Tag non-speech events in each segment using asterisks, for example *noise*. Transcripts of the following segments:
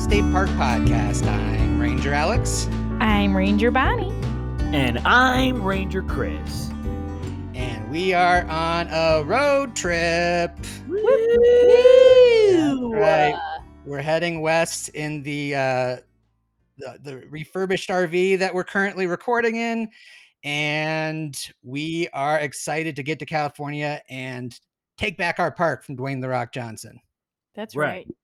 the State Park Podcast. I'm Ranger Alex. I'm Ranger Bonnie. And I'm Ranger Chris. And we are on a road trip. Woo! Right. We're heading west in the, uh, the the refurbished RV that we're currently recording in. And we are excited to get to California and take back our park from Dwayne the Rock Johnson. That's Right. right.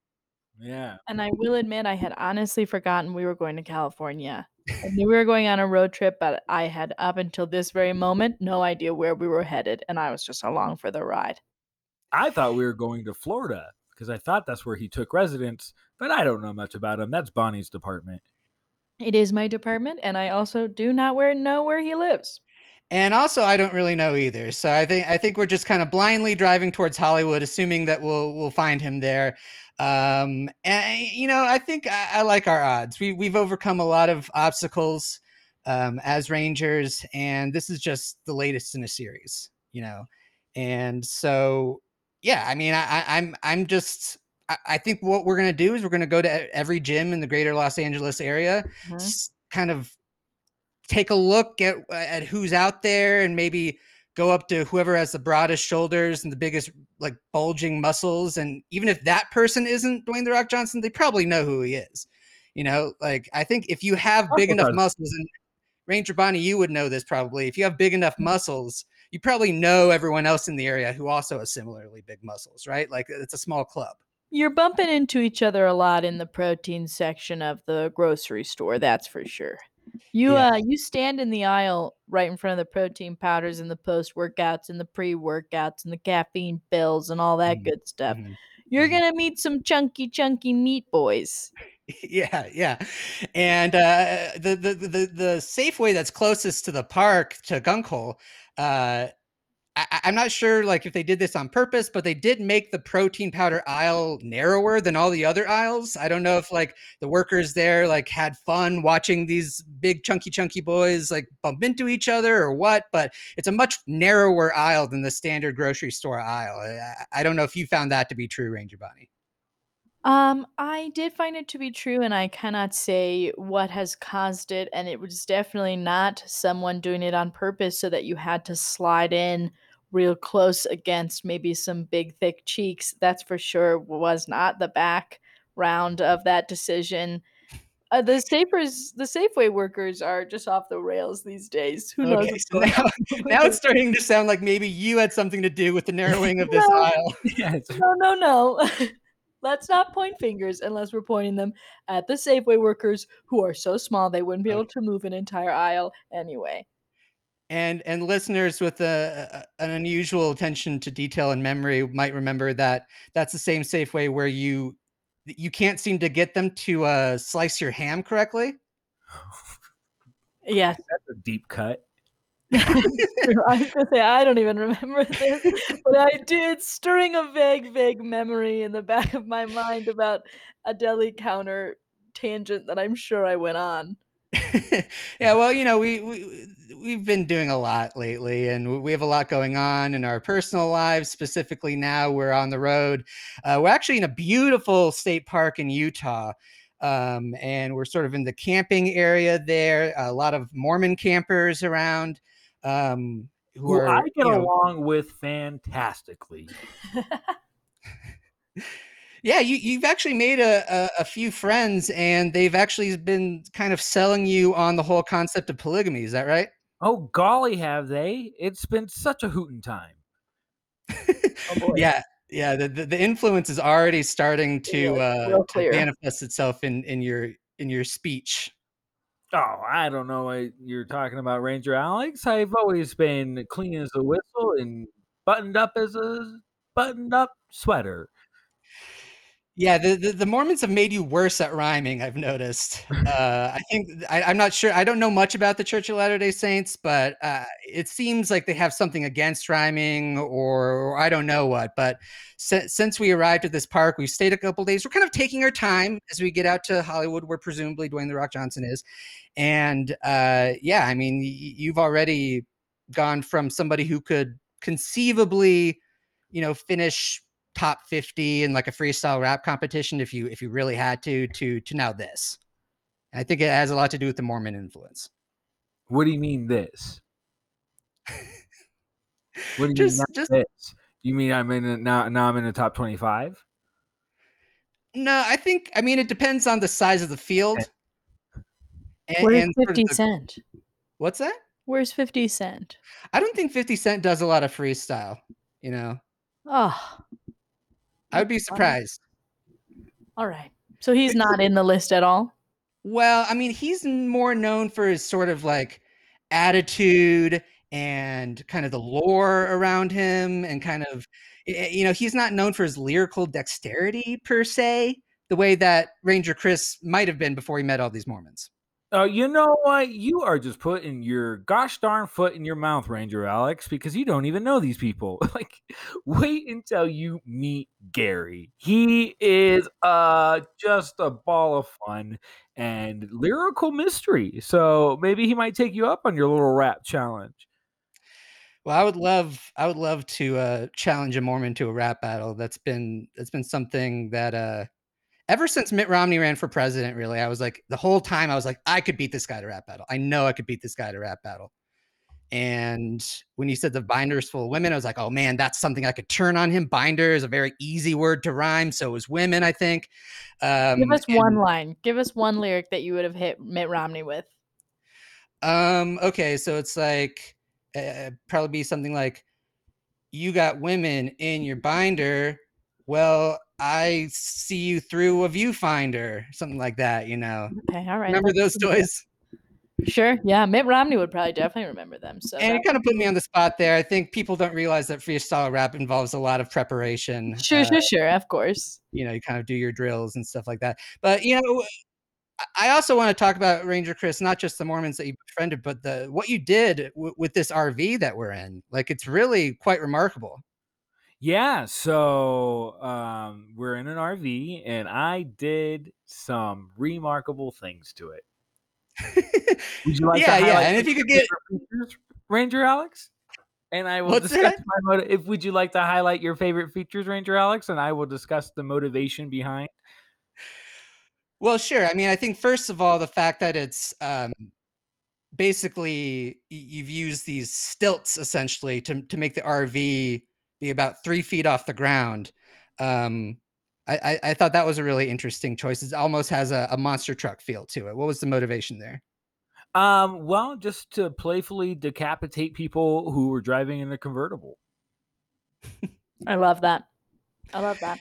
Yeah. And I will admit, I had honestly forgotten we were going to California. I knew we were going on a road trip, but I had up until this very moment no idea where we were headed, and I was just along for the ride. I thought we were going to Florida because I thought that's where he took residence, but I don't know much about him. That's Bonnie's department. It is my department, and I also do not where, know where he lives. And also, I don't really know either. So I think I think we're just kind of blindly driving towards Hollywood, assuming that we'll we'll find him there. Um, and you know, I think I, I like our odds. We we've overcome a lot of obstacles um, as Rangers, and this is just the latest in a series. You know, and so yeah, I mean, I, I'm I'm just. I- think what we're gonna do is we're gonna go to every gym in the greater Los Angeles area, Mhm. kind of take a look at at who's out there and maybe go up to whoever has the broadest shoulders and the biggest like bulging muscles and even if that person isn't Dwayne the Rock Johnson they probably know who he is. You know like I think if you have big enough muscles and Ranger Bonnie you would know this probably if you have big enough mm-hmm. muscles you probably know everyone else in the area who also has similarly big muscles right? Like it's a small club. You're bumping into each other a lot in the protein section of the grocery store, that's for sure. You Yeah. uh you stand in the aisle right in front of the protein powders and the post workouts and the pre workouts and the caffeine pills and all that Mhm, good stuff. Mhm. You're mhm. gonna meet some chunky, chunky meat boys. *laughs* yeah yeah and uh the the the, the- the safeway that's closest to the park to gunkhole uh I, I'm not sure like if they did this on purpose, but they did make the protein powder aisle narrower than all the other aisles. I don't know if like the workers there like had fun watching these big chunky chunky boys like bump into each other or what, but it's a much narrower aisle than the standard grocery store aisle. I, I don't know if you found that to be true, Ranger Bonnie. Um, I did find it to be true, and I cannot say what has caused it, and it was definitely not someone doing it on purpose so that you had to slide in real close against maybe some big thick cheeks. That's for sure was not the background of that decision. Uh, the Safers, the Safeway workers are just off the rails these days. Who knows Okay, what's so going now, now it's starting to sound like maybe you had something to do with the narrowing of this No. aisle. Yeah, *laughs* no, no, no. *laughs* Let's not point fingers unless we're pointing them at the Safeway workers who are so small they wouldn't be able to move an entire aisle anyway. And and listeners with a, a- an unusual attention to detail and memory might remember that that's the same Safeway where you you can't seem to get them to uh, slice your ham correctly. *laughs* Yes, that's a deep cut. I was gonna say I don't even remember this, but I did stirring a vague, vague memory in the back of my mind about a deli counter tangent that I'm sure I went on. *laughs* yeah, well, you know, we, we we've been doing a lot lately, and we have a lot going on in our personal lives. Specifically, now we're on the road. Uh, we're actually in a beautiful state park in Utah, um, and we're sort of in the camping area there. A lot of Mormon campers around. Um, who Who are I you get know, along with fantastically. *laughs* yeah you, you've actually made a, a, a few friends and they've actually been kind of selling you on the whole concept of polygamy is that right Oh golly, have they? It's been such a hootin' time. *laughs* Oh, yeah yeah the, the, the influence is already starting to Yeah, uh to manifest itself in in your in your speech Oh, I don't know what you're talking about, Ranger Alex. I've always been clean as a whistle and buttoned up as a buttoned up sweater. Yeah the, the the mormons have made you worse at rhyming i've noticed. *laughs* Uh i think I, i'm not sure i don't know much about the church of latter day saints but uh it seems like they have something against rhyming or, or i don't know what but si- since we arrived at this park we've stayed a couple days we're kind of taking our time as we get out to hollywood where presumably dwayne the rock johnson is and uh yeah i mean y- you've already gone from somebody who could conceivably you know finish top 50 in like a freestyle rap competition if you if you really had to to to now this. And I think it has a lot to do with the Mormon influence. What do you mean this? *laughs* What do you Just- mean just- this? You mean I'm in a, now? Now I'm in the top 25. No, I think I mean it depends on the size of the field. Eh. And, Where's and sort of 50 the- Cent? what's that? Where's 50 Cent? I don't think 50 Cent does a lot of freestyle. You know, Oh, I would be surprised. all right. So he's not in the list at all. Well, I mean, he's more known for his sort of like attitude and kind of the lore around him, and kind of, you know, he's not known for his lyrical dexterity per se, the way that Ranger Chris might have been before he met all these Mormons. Oh, you know what? You are just putting your gosh darn foot in your mouth, Ranger Alex, because you don't even know these people. *laughs* like, wait until you meet Gary. He is uh just a ball of fun and lyrical mystery. So maybe he might take you up on your little rap challenge. Well, I would love, I would love to uh, challenge a Mormon to a rap battle. That's been, that's been something that, uh, ever since Mitt Romney ran for president, really, I was like, the whole time I was like, I could beat this guy to rap battle. I know I could beat this guy to rap battle. And when you said the binders full of women, I was like, oh man, that's something I could turn on him. Binder is a very easy word to rhyme. So is women, I think. Um, Give us and- one line. Give us one lyric that you would have hit Mitt Romney with. Um, okay, so it's like uh, probably be something like you got women in your binder. Well, I see you through a viewfinder, something like that, you know. Okay, all right. Remember those that's pretty good. toys? Sure. Yeah, Mitt Romney would probably definitely remember them. So And that it kind of put me on the spot there. I think people don't realize that freestyle rap involves a lot of preparation. Sure, uh, sure, sure. Of course. you know, you kind of do your drills and stuff like that. But you know, I- I also want to talk about Ranger Chris, not just the Mormons that you befriended, but the what you did w- with this RV that we're in. Like, it's really quite remarkable. Yeah, so um, we're in an RV, and I did some remarkable things to it. Would you like to yeah, yeah. And if you could get, features, Ranger Alex, and I will What's discuss that? my motive. If would you like to highlight your favorite features, Ranger Alex, and I will discuss the motivation behind. well, sure. I mean, I think first of all, the fact that it's um, basically you've used these stilts essentially to to make the RV be about three feet off the ground. Um, I, I, I thought that was a really interesting choice. It almost has a, a monster truck feel to it. What was the motivation there? Um, well, just to playfully decapitate people who were driving in a convertible. *laughs* I love that. I love that.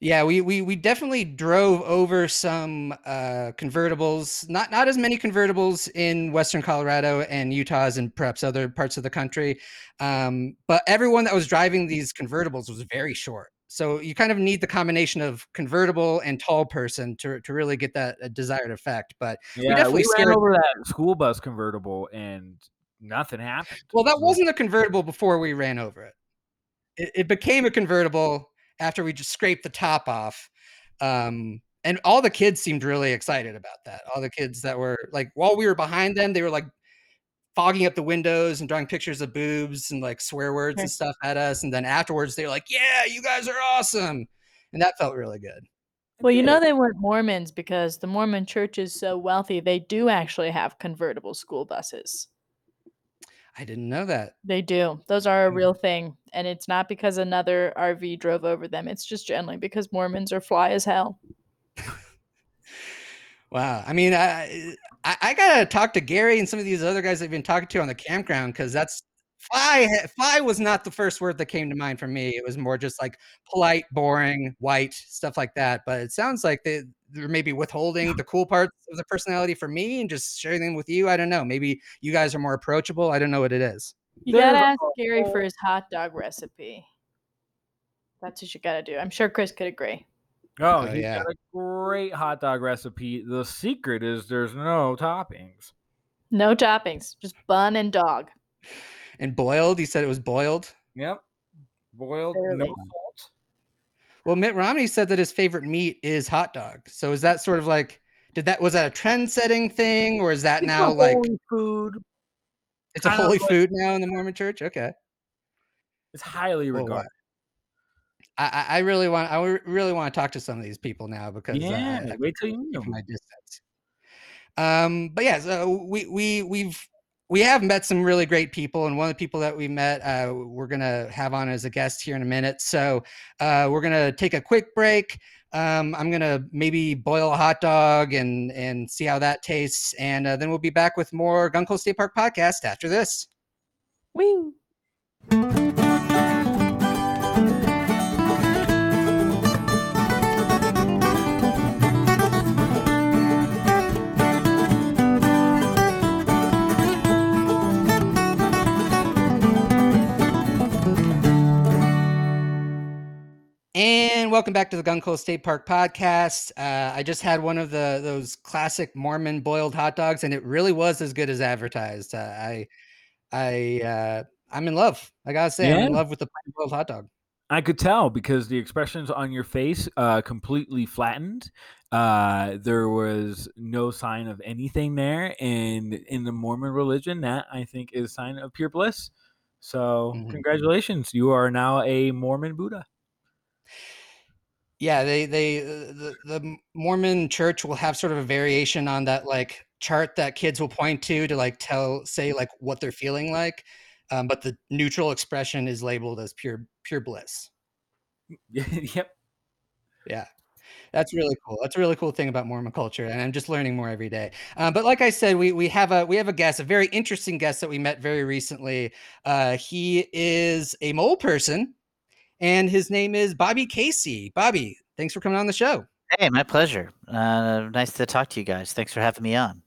Yeah, we we we definitely drove over some uh, convertibles. Not not as many convertibles in Western Colorado and Utah's and perhaps other parts of the country, um, but everyone that was driving these convertibles was very short. So you kind of need the combination of convertible and tall person to to really get that uh, desired effect. But Yeah, we, definitely ran over that school bus convertible, and nothing happened. well, that wasn't a convertible before we ran over it. It, it became a convertible after we just scraped the top off. Um, and all the kids seemed really excited about that. All the kids that were like, while we were behind them, they were like fogging up the windows and drawing pictures of boobs and like swear words and stuff at us. And then afterwards, they were like, "Yeah, you guys are awesome," and that felt really good. Well, you know they weren't Mormons because the Mormon church is so wealthy. They do actually have convertible school buses. I didn't know that. They do. Those are a Mm. real thing. And it's not because another RV drove over them. It's just generally because Mormons are fly as hell. Wow. I mean, I, I I gotta talk to Gary and some of these other guys I've been talking to on the campground because that's fly. Fly was not the first word that came to mind for me. It was more just like polite, boring, white stuff like that. But it sounds like they, they're maybe withholding the cool parts of the personality for me and just sharing them with you. I don't know. Maybe you guys are more approachable. I don't know what it is. You There's gotta ask Gary for his hot dog recipe. That's what you gotta do. I'm sure Chris could agree. Oh, Oh, he's yeah. got a great hot dog recipe. The secret is there's no toppings. No toppings, just bun and dog. And boiled. He said it was boiled. Yep. Boiled, no salt. Well, Mitt Romney said that his favorite meat is hot dog. So is that sort of like did that was that a trend setting thing or is that It's now like holy food. it's a holy like- food now in the Mormon church? Okay. It's highly Oh, wow. regarded. I, I really want I really want to talk to some of these people now because yeah, uh, wait till you them. my distance. Um, but yeah, so we we we've we have met some really great people, and one of the people that we met, uh, we're gonna have on as a guest here in a minute. So uh, we're gonna take a quick break. Um, I'm gonna maybe boil a hot dog and and see how that tastes, and uh, then we'll be back with more Gunkhole State Park podcast after this. Woo! And welcome back to the Gunkhole State Park podcast. Uh, I just had one of the those classic Mormon boiled hot dogs, and it really was as good as advertised. Uh, I, I, uh, I'm in love. I gotta say, I'm in love with the plain boiled hot dog. I could tell because the expressions on your face uh, completely flattened. Uh, there was no sign of anything there, and in the Mormon religion, that I think is a sign of pure bliss. So, Mhm. congratulations, you are now a Mormon Buddha. Yeah, they they uh, the the Mormon Church will have sort of a variation on that like chart that kids will point to to like tell say like what they're feeling like, um, but the neutral expression is labeled as pure pure bliss. *laughs* yep. Yeah. That's really cool. That's a really cool thing about Mormon culture, and I'm just learning more every day. Uh, but like I said, we we have a we have a guest, a very interesting guest that we met very recently. Uh, he is a mole person, and his name is Bobby Casey. Bobby, thanks for coming on the show. Hey, my pleasure. Uh, nice to talk to you guys. Thanks for having me on.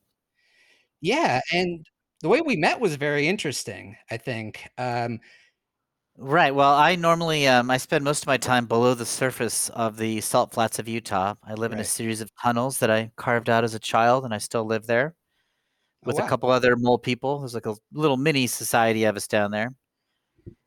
Yeah, and the way we met was very interesting. I think. Um, Right. Well, I normally um, I spend most of my time below the surface of the salt flats of Utah. I live in a series of tunnels that I carved out as a child, and I still live there Oh, with wow. a couple other mole people. There's like a little mini society of us down there.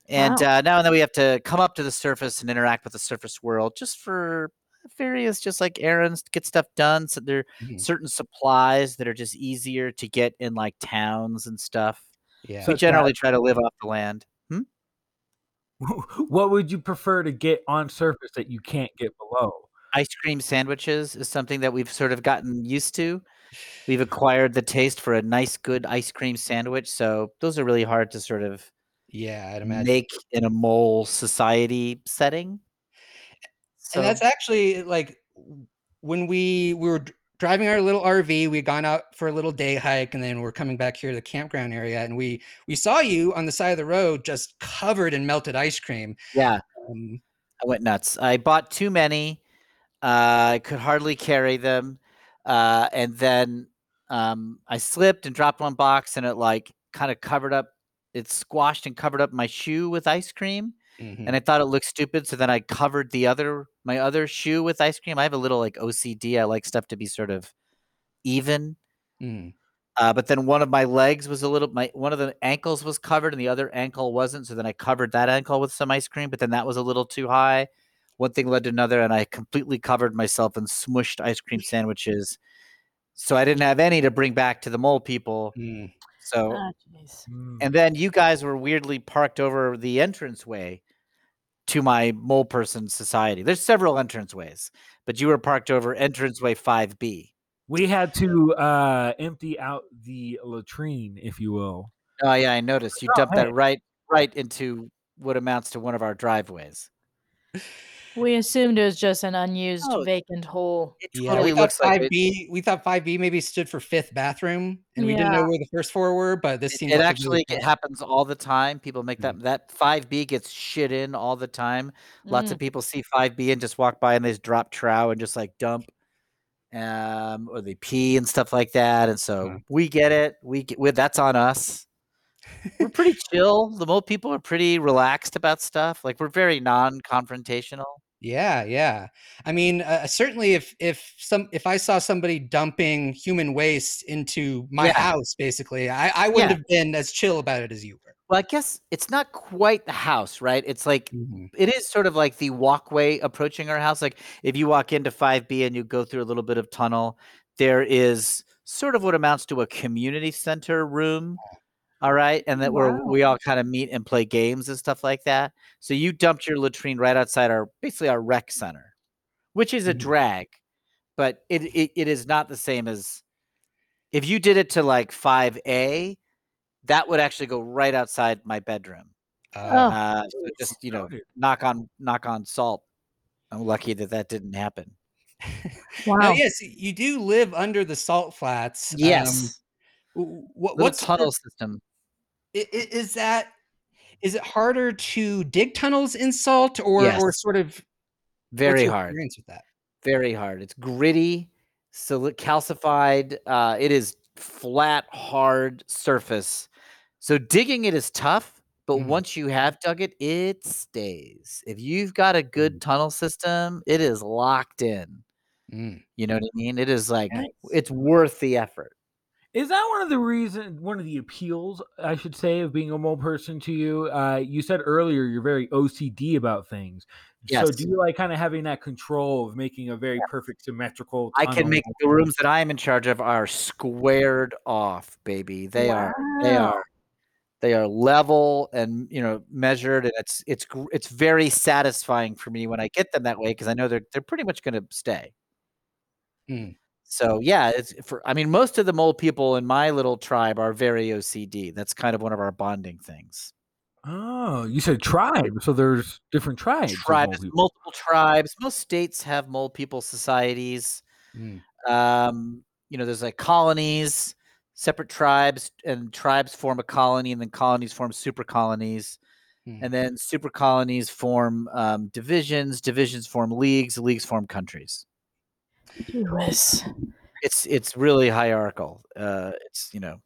And Wow. uh, now and then we have to come up to the surface and interact with the surface world just for various, just like errands to get stuff done. So there are Mhm. certain supplies that are just easier to get in like towns and stuff. Yeah. We Such generally try to live off the land. Hmm? *laughs* what would you prefer to get on surface that you can't get below? Ice cream sandwiches is something that we've sort of gotten used to. We've acquired the taste for a nice, good ice cream sandwich. So those are really hard to sort of yeah, I'd imagine. make in a mole society setting. So and that's actually like when we we were driving our little RV, we had gone out for a little day hike, and then we're coming back here to the campground area, and we we saw you on the side of the road, just covered in melted ice cream. yeah, Um, I went nuts. I bought too many. Uh, I could hardly carry them. Uh, and then um, I slipped and dropped one box, and it like kind of covered up. It squashed and covered up my shoe with ice cream. mhm. and I thought it looked stupid. So then I covered the other my other shoe with ice cream. I have a little like OCD. I like stuff to be sort of even. Mm. Uh, but then one of my legs was a little my one of the ankles was covered and the other ankle wasn't. So then I covered that ankle with some ice cream, but then that was a little too high. One thing led to another, and I completely covered myself in smushed ice cream sandwiches. So I didn't have any to bring back to the mole people. Mm. So jeez. Mm. and then you guys were weirdly parked over the entranceway to my mole person society. There's several entranceways, but you were parked over entranceway 5B. We had to uh, empty out the latrine, if you will. Oh yeah, I noticed you Oh, dumped hey. that right right into what amounts to one of our driveways. We assumed it was just an unused Oh. vacant hole. It Yeah, totally we thought looks like five B. We thought five B maybe stood for fifth bathroom, and we didn't know where the first four were. But this It, seems it like actually really it happens all the time. People make Mm. that that 5B gets shit in all the time. Lots Mm. of people see 5B and just walk by and they just drop trow and just like dump um or they pee and stuff like that and so Uh. we get it we get with that's on us we're pretty *laughs* chill the mole people are pretty relaxed about stuff like we're very non-confrontational Yeah, yeah. I mean, uh, certainly if if some if I saw somebody dumping human waste into my Yeah. house, basically, I, I wouldn't Yeah. have been as chill about it as you were. well i guess it's not quite the house right it's like it is sort of like the walkway approaching our house. Like if you walk into 5B and you go through a little bit of tunnel, there is sort of what amounts to a community center room All right, and that where Wow. we all kind of meet and play games and stuff like that. So you dumped your latrine right outside our basically our rec center, which is a Mhm. drag, but it, it it is not the same as if you did it to like five A, that would actually go right outside my bedroom. Oh. Uh, Uh, so just you know, knock on knock on salt. I'm lucky that that didn't happen. Wow. Now, yes, you do live under the salt flats. Um, Yes, w- what, what's the- tunnel system. Is that? Is it harder to dig tunnels in salt, or or sort of Very hard. experience with that? Very hard. It's gritty, so calcified. Uh, it is flat, hard surface. So digging it is tough, but Mhm. once you have dug it, it stays. If you've got a good tunnel system, it is locked in. Mm. You know what I mean? It is like Nice. it's worth the effort. Is that one of the reasons, one of the appeals, I should say, of being a mole person to you? Uh, you said earlier you're very OCD about things. Yes. So do you like kind of having that control of making a very perfect symmetrical? I can make the rooms that I am in charge of are squared off, baby. They are they are they are level and you know measured and it's it's gr- it's very satisfying for me when I get them that way because I know they're they're pretty much going to stay. Mm. So yeah, it's for I mean most of the mole people in my little tribe are very OCD. That's kind of one of our bonding things. Oh, you said tribe, so there's different tribes. of Tribe, mole there's people. multiple tribes. Most states have mole people societies. Mm. um, you know, there's like colonies, separate tribes, and tribes form a colony, and then colonies form super colonies, Mm. and then super colonies form um, divisions, divisions form leagues, leagues form countries. Jeez. It's it's really hierarchical. Uh, it's you know,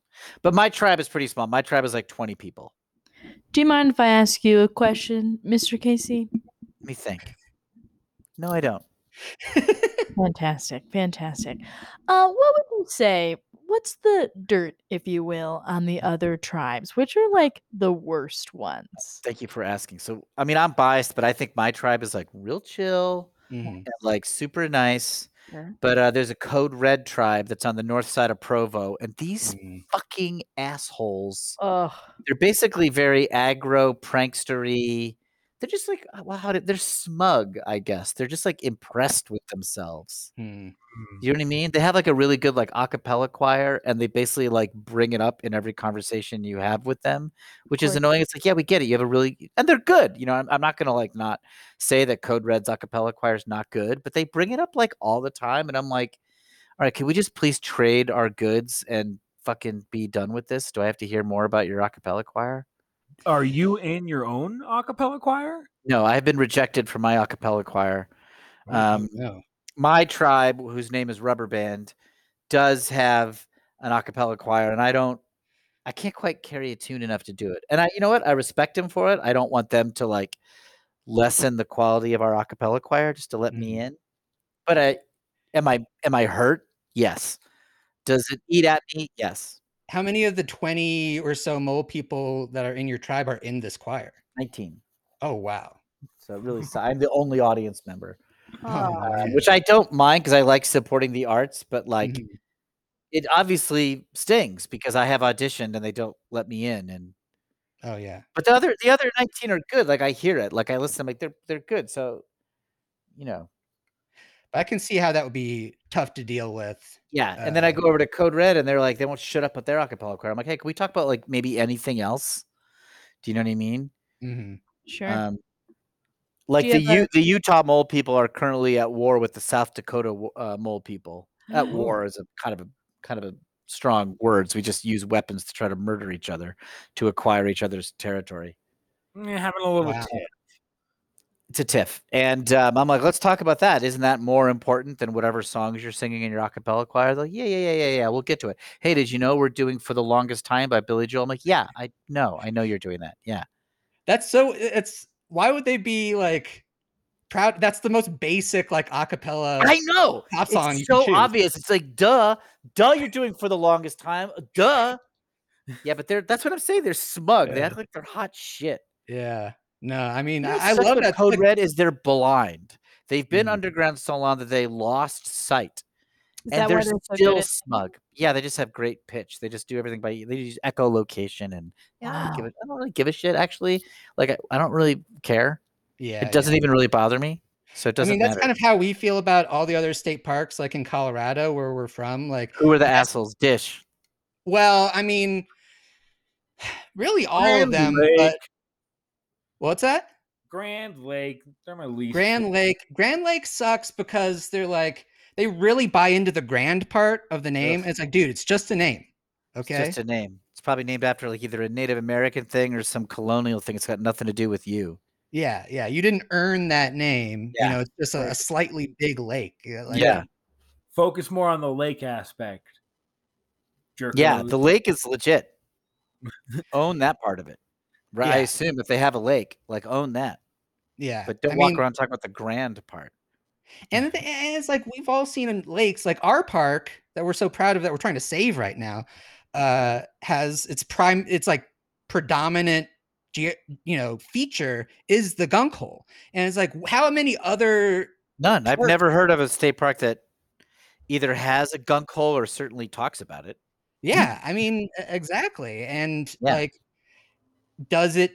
but my tribe is pretty small. My tribe is like 20 people. Do you mind if I ask you a question, Mr. Casey? Let me think. No, I don't. Fantastic, fantastic. Uh, what would you say? What's the dirt, if you will, on the other tribes? Which are like the worst ones? Thank you for asking. So, I mean, I'm biased, but I think my tribe is like real chill Mhm. and like super nice. Sure. But uh, there's a Code Red tribe that's on the north side of Provo, and these Mm. fucking assholes. Ugh. They're basically very aggro, prankstery. They're just like, uh, well, how did they're smug, I guess. They're just like impressed with themselves. Mm. You know what I mean? They have like a really good like a cappella choir, and they basically like bring it up in every conversation you have with them, which is annoying. It's like, yeah, we get it. You have a really, and they're good. You know, I'm, I'm not gonna like not say that Code Red's a cappella choir is not good, but they bring it up like all the time, and I'm like, all right, can we just please trade our goods and fucking be done with this? Do I have to hear more about your a cappella choir? Are you in your own a cappella choir? No, I have been rejected from my a cappella choir. Um, no. my tribe, whose name is Rubber Band, does have an a cappella choir, and I don't, I can't quite carry a tune enough to do it. And I, you know what, I respect them for it. I don't want them to like lessen the quality of our a cappella choir just to let me Mhm. in. But I, am I, am I hurt? Yes. Does it eat at me? Yes. How many of the 20 or so mole people that are in your tribe are in this choir? 19. Oh, wow. So really, *laughs* I'm the only audience member, Oh, uh, which I don't mind because I like supporting the arts. But like, Mhm. it obviously stings because I have auditioned and they don't let me in. And Oh, yeah. but the other the other 19 are good. Like I hear it. Like I listen, I'm like they're they're good. So you know, I can see how that would be tough to deal with. yeah. And then I Uh, go over to Code Red and they're like, they won't shut up with their acapella choir. I'm like, hey, can we talk about like maybe anything else? Do you know what I mean? mhm. Sure. Um, like the have a- U, the Utah mole people are currently at war with the South Dakota uh, mole people. At Oh. war is a kind of a kind of a strong words. We just use weapons to try to murder each other to acquire each other's territory. Yeah, having a little Wow. A tiff, and um, I'm like, let's talk about that. Isn't that more important than whatever songs you're singing in your a cappella choir? They're like, yeah, yeah, yeah, yeah, yeah. We'll get to it. Hey, did you know we're doing "For the Longest Time" by Billy Joel? I'm like, yeah, I know, I know you're doing that. Yeah, That's so it's why would they be like proud? That's the most basic like acapella. I know. pop song It's so obvious. It's like, duh, duh. You're doing "For the Longest Time," duh. Yeah, but they're that's what I'm saying. They're smug. They act like they're hot shit. Yeah. No, I mean, You know I, I love that. Code like- Red is they're blind. They've been Mhm. underground so long that they lost sight. Is and they're why they're so still at smug. Yeah, they just have great pitch. They just do everything by they use echolocation and yeah, I don't give a, I don't really give a shit actually. Like I, I don't really care. Yeah, it doesn't even really bother me. So it doesn't mean, that's matter. kind of how we feel about all the other state parks, like in Colorado, where we're from. Like, Who are the assholes? Dish. well, I mean, *sighs* really all of them. Lake. But what's that? Grand Lake. They're my least. Grand favorite. Lake. Grand Lake sucks because they're like they really buy into the grand part of the name. It's like, dude, it's just a name. It's Okay. just a name. It's probably named after like either a Native American thing or some colonial thing. It's got nothing to do with you. yeah, yeah. You didn't earn that name. Yeah, You know, it's just a, a slightly big lake. Yeah. like- yeah. Focus more on the lake aspect. Jerk Yeah, the lake is legit. *laughs* own that part of it. Right. I assume if they have a lake, like own that. Yeah. But don't I walk mean, around talking about the grand part. And, the- and it's like we've all seen in lakes, like our park that we're so proud of that we're trying to save right now, uh, has its prime, it's like predominant, ge- you know, feature is the gunk hole. And it's like, how many other, None. I've never heard of a state park that either has a gunk hole or certainly talks about it. yeah, I mean, exactly. And Yeah. like, does it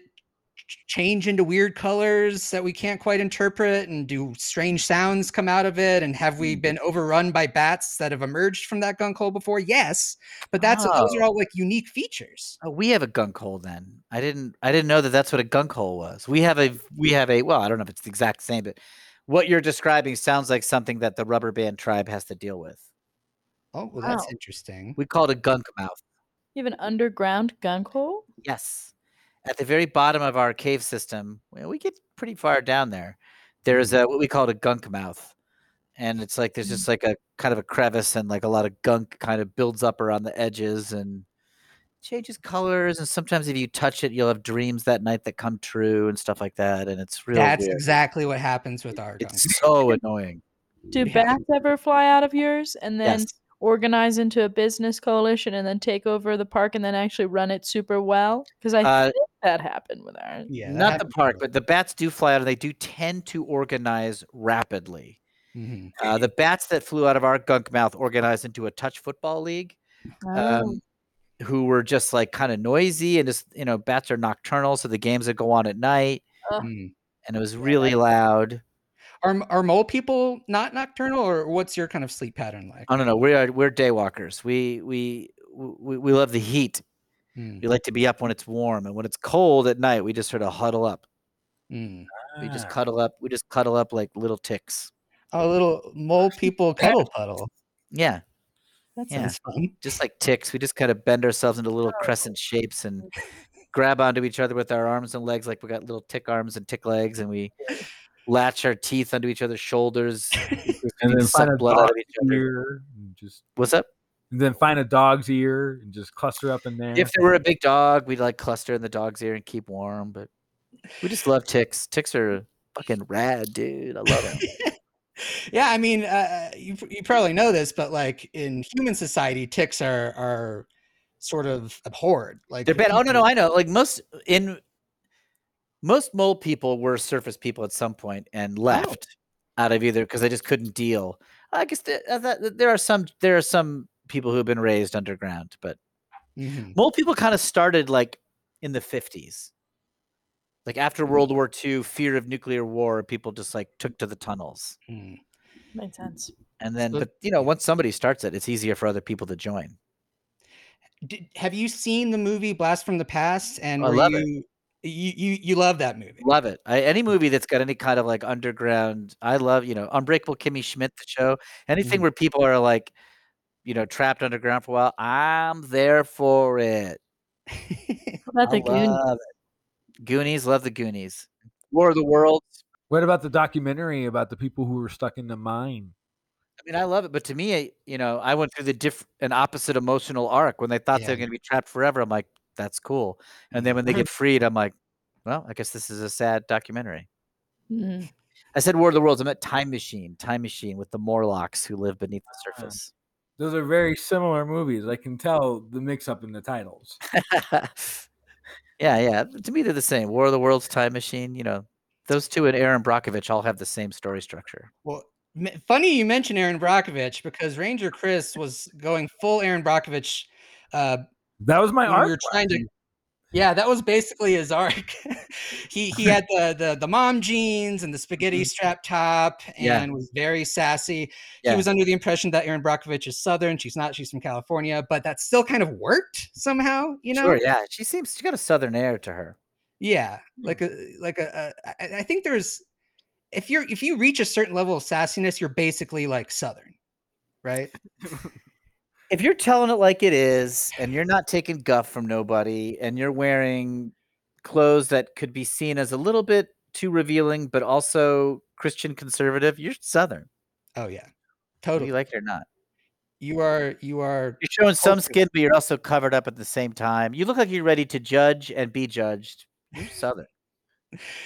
change into weird colors that we can't quite interpret and do strange sounds come out of it and have we hmm. been overrun by bats that have emerged from that gunk hole before yes but that's those are Oh. all like unique features Oh, we have a gunk hole then. I didn't I didn't know that that's what a gunk hole was. We have a we have a well, I don't know if it's the exact same, but what you're describing sounds like something that the rubber band tribe has to deal with. oh well that's Wow. interesting We call it a gunk mouth. You have an underground gunk hole? Yes. At the very bottom of our cave system, we get pretty far down there. There's a what we call a gunk mouth. And it's like there's just like a kind of a crevice and like a lot of gunk kind of builds up around the edges and changes colors. And sometimes if you touch it, you'll have dreams that night that come true and stuff like that. And it's really that's weird. exactly what happens with our gunk It's so annoying. Do bats ever fly out of yours and then Yes. organize into a business coalition and then take over the park and then actually run it super well? Because I Uh, think that happened with ours. yeah Not the park, but the bats do fly out and they do tend to organize rapidly. Mhm. Uh, the bats that flew out of our gunk mouth organized into a touch football league. Oh, um, who were just like kind of noisy and just you know bats are nocturnal so the games would go on at night Mm. and it was really loud are, are mole people not nocturnal or what's your kind of sleep pattern like i don't know we're we're daywalkers we we we, we love the heat Mm, we like to be up when it's warm and when it's cold at night we just sort of huddle up. Mm. we just Ah. cuddle up we just cuddle up like little ticks. A little mole people *laughs* cuddle puddle. Yeah. That Yeah. sounds fun. Just like ticks we just kind of bend ourselves into little crescent shapes and *laughs* grab onto each other with our arms and legs like we got little tick arms and tick legs and we *laughs* latch our teeth onto each other's shoulders. And we then suck blood out of each other. just what's up and then find a dog's ear and just cluster up in there. If there were a big dog, we'd like cluster in the dog's ear and keep warm. But we just love ticks. Ticks are fucking rad, dude. I love them. *laughs* yeah, I mean, uh, you you probably know this, but like in human society, ticks are are sort of abhorred. Like They're bad. Oh no, no, I know. Like most in most mole people were surface people at some point and left out of either because they just couldn't deal. I guess there, uh, that, there are some there are some people who have been raised underground, but Mhm. mole people kind of started like in the fifties. Like after World War II, fear of nuclear war, people just like took to the tunnels. Mm. makes sense. And then, but you know, once somebody starts it, it's easier for other people to join. Did, have you seen the movie Blast from the Past? And I were love it. you, you you you love that movie? Love it. I, any movie that's got any kind of like underground, I love. You know, Unbreakable Kimmy Schmidt, the show. Anything Mhm. where people are like, you know, trapped underground for a while. I'm there for it. What *laughs* about the I Goonies? love it. Goonies, love the Goonies. War of the Worlds. what about the documentary about the people who were stuck in the mine? I mean, I love it, but to me, you know, I went through the diff an opposite emotional arc when they thought they were going to be trapped forever. I'm like, that's cool. And then when they get freed, I'm like, well, I guess this is a sad documentary. Mm. I said War of the Worlds. I meant Time Machine. Time Machine with the Morlocks who live beneath the Ah. surface. Those are very similar movies. I can tell the mix up in the titles. *laughs* yeah, yeah. To me, they're the same. War of the Worlds, Time Machine. You know, those two and Erin Brockovich all have the same story structure. well, M- Funny you mention Erin Brockovich because Ranger Chris was going full Erin Brockovich. Uh, That was my when we art. were trying to class. Yeah, that was basically his arc. *laughs* he he had *laughs* the, the the mom jeans and the spaghetti Mhm. strap top and Yeah. was very sassy. Yeah. He was under the impression that Erin Brockovich is Southern. She's not. She's from California, but that still kind of worked somehow. You know? Sure, yeah. She seems she got a southern air to her. Yeah, like a like a. a I, I think there's if you're if you reach a certain level of sassiness, you're basically like Southern, right? *laughs* If you're telling it like it is, and you're not taking guff from nobody, and you're wearing clothes that could be seen as a little bit too revealing, but also Christian conservative, you're southern. Oh yeah, Whether totally. you like it or not. You are you are You're showing some skin, but you're also covered up at the same time. You look like you're ready to judge and be judged. You're southern.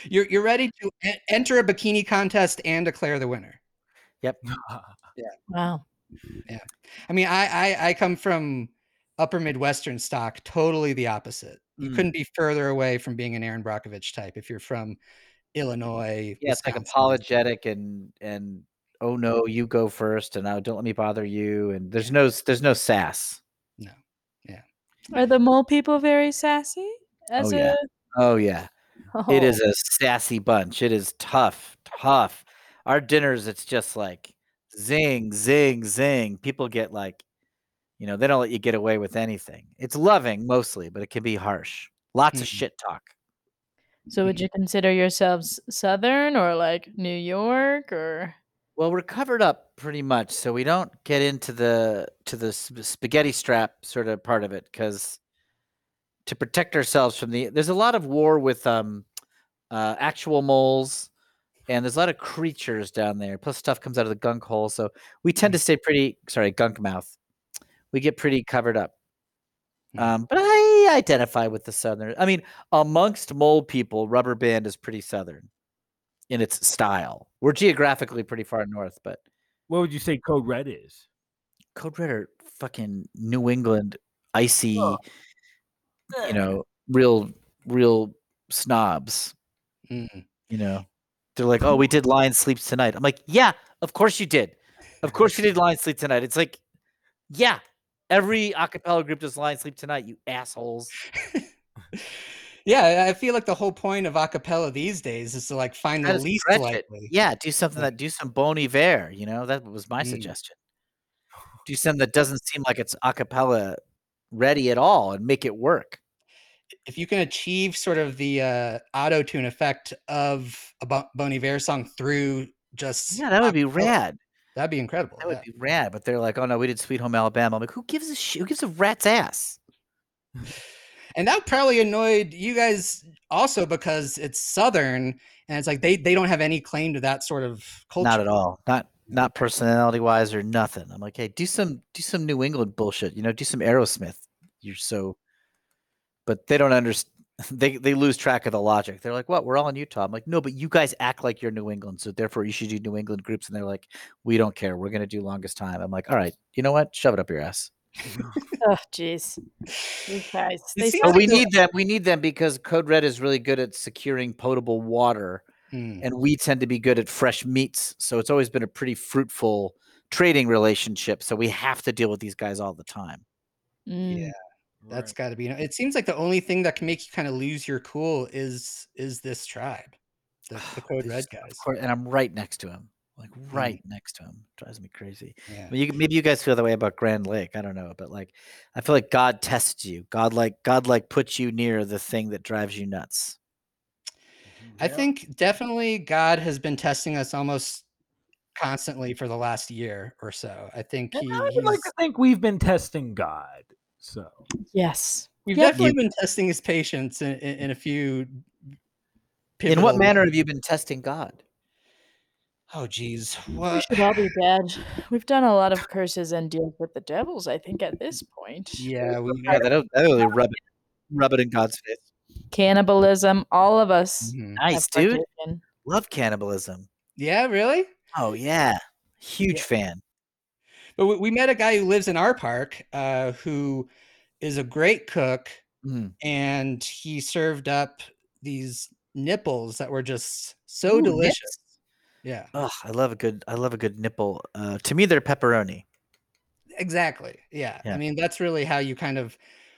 you're you're ready to enter a bikini contest and declare the winner. Yep. *laughs* yeah Wow. I mean, I, I I come from upper Midwestern stock, totally the opposite. You Mm. couldn't be further away from being an Erin Brockovich type if you're from Illinois. Yeah, it's like apologetic and and oh no, you go first, and now don't let me bother you. And there's no there's no sass. No, Yeah. Are the mole people very sassy? As yeah. a Oh yeah, it is Oh. a sassy bunch. It is tough, tough. Our dinners, it's just like zing, zing, zing. People get like, you know, they don't let you get away with anything. It's loving mostly, but it can be harsh. Lots of Mhm. shit talk. So would you consider yourselves Southern or like New York or? Well, we're covered up pretty much, so we don't get into the to the sp- spaghetti strap sort of part of it because to protect ourselves from the there's a lot of war with um uh, actual moles and there's a lot of creatures down there. Plus, stuff comes out of the gunk hole, so we tend to stay pretty sorry gunk mouth. We get pretty covered up. Mhm. Um, but I identify with the southern. I mean, amongst mole people, rubber band is pretty southern in its style. We're geographically pretty far north, but What would you say Code Red is? Code Red are fucking New England icy, Oh. you know, real real snobs. Mm. You know, they're like, "Oh, we did Lion Sleeps tonight." I'm like, "Yeah, of course you did. Of course you did Lion Sleep tonight." It's like, yeah, every acapella group does Lion Sleep tonight. You assholes. *laughs* yeah, I feel like the whole point of acapella these days is to like find the least stretch it. likely. Yeah, do something that do some Bon Iver. You know, that was my Mm. suggestion. Do something that doesn't seem like it's acapella ready at all, and make it work. If you can achieve sort of the uh, auto tune effect of a Bo- Bon Iver song through just Yeah, that would be acapella, rad. That'd be incredible. That would yeah. be rad. But they're like, oh no, we did Sweet Home Alabama. I'm like, who gives a shit? Who gives a rat's ass? *sighs* and that probably annoyed you guys also because it's southern and it's like they they don't have any claim to that sort of culture Not at all. Not not personality wise or nothing. I'm like, hey, do some do some New England bullshit. You know, do some Aerosmith. You're so. But they don't understand. *laughs* They they lose track of the logic. They're like, what? We're all in Utah. I'm like, no, but you guys act like you're New England, so therefore you should do New England groups. And they're like, we don't care. We're gonna do longest time. I'm like, all right, you know what? Shove it up your ass. *laughs* Oh, jeez. You guys. It They seems But sound like we need them. We need them because Code Red is really good at securing potable water, Mm. and we tend to be good at fresh meats. So it's always been a pretty fruitful trading relationship. So we have to deal with these guys all the time. Mm. yeah that's got to be it seems like the only thing that can make you kind of lose your cool is is this tribe the, the *sighs* code red guys course- and I'm right next to him, like hmm. right next to him. Drives me crazy. yeah I mean, you, maybe you guys feel that way about Grand Lake. I don't know, but like, I feel like God tests you. God like God like puts you near the thing that drives you nuts. Mm-hmm. i think definitely god has been testing us almost constantly for the last year or so i think he, I would like to think we've been testing God. So Yes. we've Yep. definitely been testing his patience in, in, in a few In what manner have you been testing God? oh geez we should all be dead. We've done a lot of curses and deals with the devils, I think, at this point. yeah we Yeah, that that really rub it, rub it in God's face. Cannibalism, all of us. Mhm. Nice, dude. Love cannibalism. yeah really Oh yeah, huge Yeah. fan. But we, we met a guy who lives in our park uh, who is a great cook, Mm. and he served up these nipples that were just so Ooh, delicious. nips. Yeah, Oh, I love a good. I love a good nipple. Uh, to me, they're pepperoni. exactly. Yeah. Yeah. I mean, that's really how you kind of,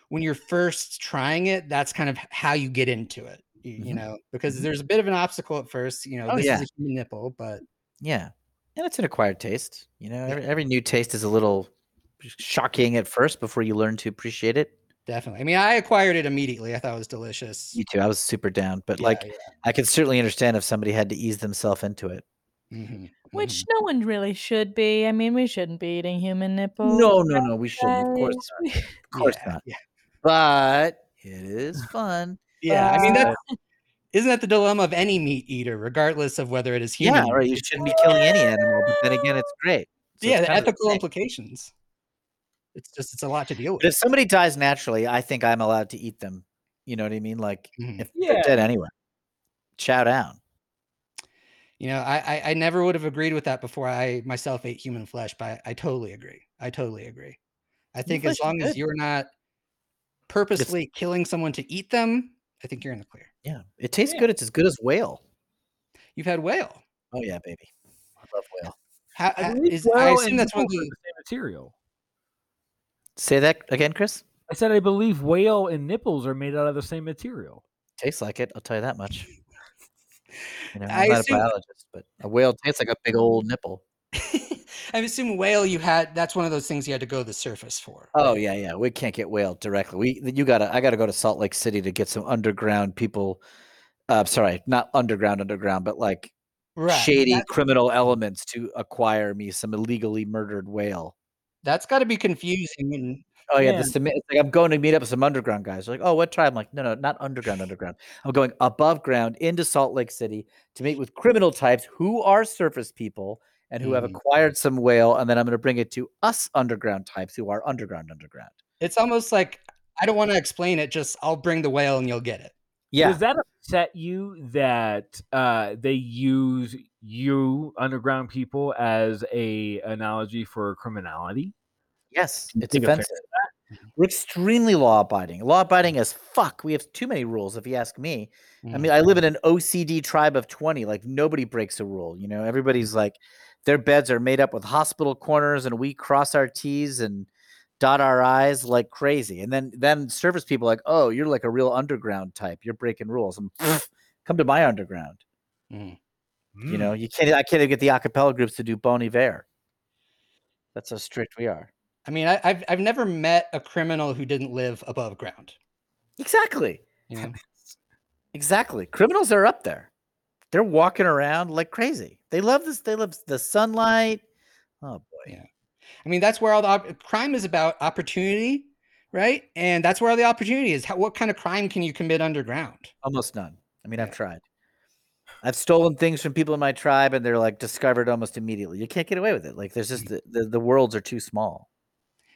when you're first trying it, that's kind of how you get into it. You, you Mhm. know, because Mhm. there's a bit of an obstacle at first. You know, Oh, this yeah. is a human nipple, but Yeah, and it's an acquired taste. You know, every, every new taste is a little shocking at first before you learn to appreciate it. definitely. I mean, I acquired it immediately. I thought it was delicious. Me too. I was super down, but Yeah, like, yeah. I can certainly understand if somebody had to ease themselves into it. Mhm, Which mhm. no one really should be. I mean, we shouldn't be eating human nipples. No, no, no. We shouldn't. Of course not. Of course yeah, not. Yeah. But it is fun. Yeah, I mean Uh, that's isn't that the dilemma of any meat eater, regardless of whether it is human? Yeah, right. You shouldn't be killing any animal, but then again, it's great. So yeah, it's the kind of the ethical implications. It's just it's a lot to deal with. But if somebody dies naturally, I think I'm allowed to eat them. You know what I mean? Like Mhm. if they're dead anyway, chow down. You know, I, I I never would have agreed with that before I myself ate human flesh, but I, I totally agree. I totally agree. I think flesh as long as you're not purposely killing someone to eat them, I think you're in the clear. Yeah, it tastes Yeah. good. It's as good as whale. You've had whale. Oh yeah, baby. I love whale. How, I how- believe I whale assume that's one of the same material. Say that again, Chris. I said I believe whale and nipples are made out of the same material. Tastes like it. I'll tell you that much. *laughs* You know, I I'm not assume- a biologist, but a whale tastes like a big old nipple. *laughs* I assume whale you had that's one of those things you had to go to the surface for. Oh yeah, yeah. We can't get whale directly. We you gotta I gotta go to Salt Lake City to get some underground people. Uh, sorry, not underground, underground, but like Right. shady That, criminal elements to acquire me some illegally murdered whale. that's got to be confusing. And Oh yeah, Yeah. this like I'm going to meet up with some underground guys. They're like, oh, what tribe? I'm like, no, no, not underground, underground. I'm going above ground into Salt Lake City to meet with criminal types who are surface people and who have Mhm. acquired some whale, and then I'm going to bring it to us underground types who are underground, underground. it's almost like I don't want to explain it. Just I'll bring the whale and you'll get it. Yeah, Does that upset you that uh, they use you underground people as a analogy for criminality? yes, it's offensive. We're extremely law abiding. Law abiding as fuck. We have too many rules, if you ask me. I Mhm. mean, I live in an OCD tribe of 20. Like nobody breaks a rule. You know, everybody's like their beds are made up with hospital corners and we cross our T's and dot our I's like crazy. And then then service people are like, oh, you're like a real underground type. You're breaking rules. And come to my underground. Mhm. You know, you can't I can't even get the acapella groups to do Bon Iver. That's how strict we are. I mean, I, I've I've never met a criminal who didn't live above ground. Exactly. You know? *laughs* Exactly. Criminals are up there. They're walking around like crazy. They love this. They love the sunlight. Oh boy. Yeah. I mean, that's where all the op- crime is about opportunity, right? And that's where all the opportunity is. How, what kind of crime can you commit underground? Almost none. I mean, I've tried. I've stolen things from people in my tribe, and they're like discovered almost immediately. You can't get away with it. Like there's just mm. the, the, the worlds are too small.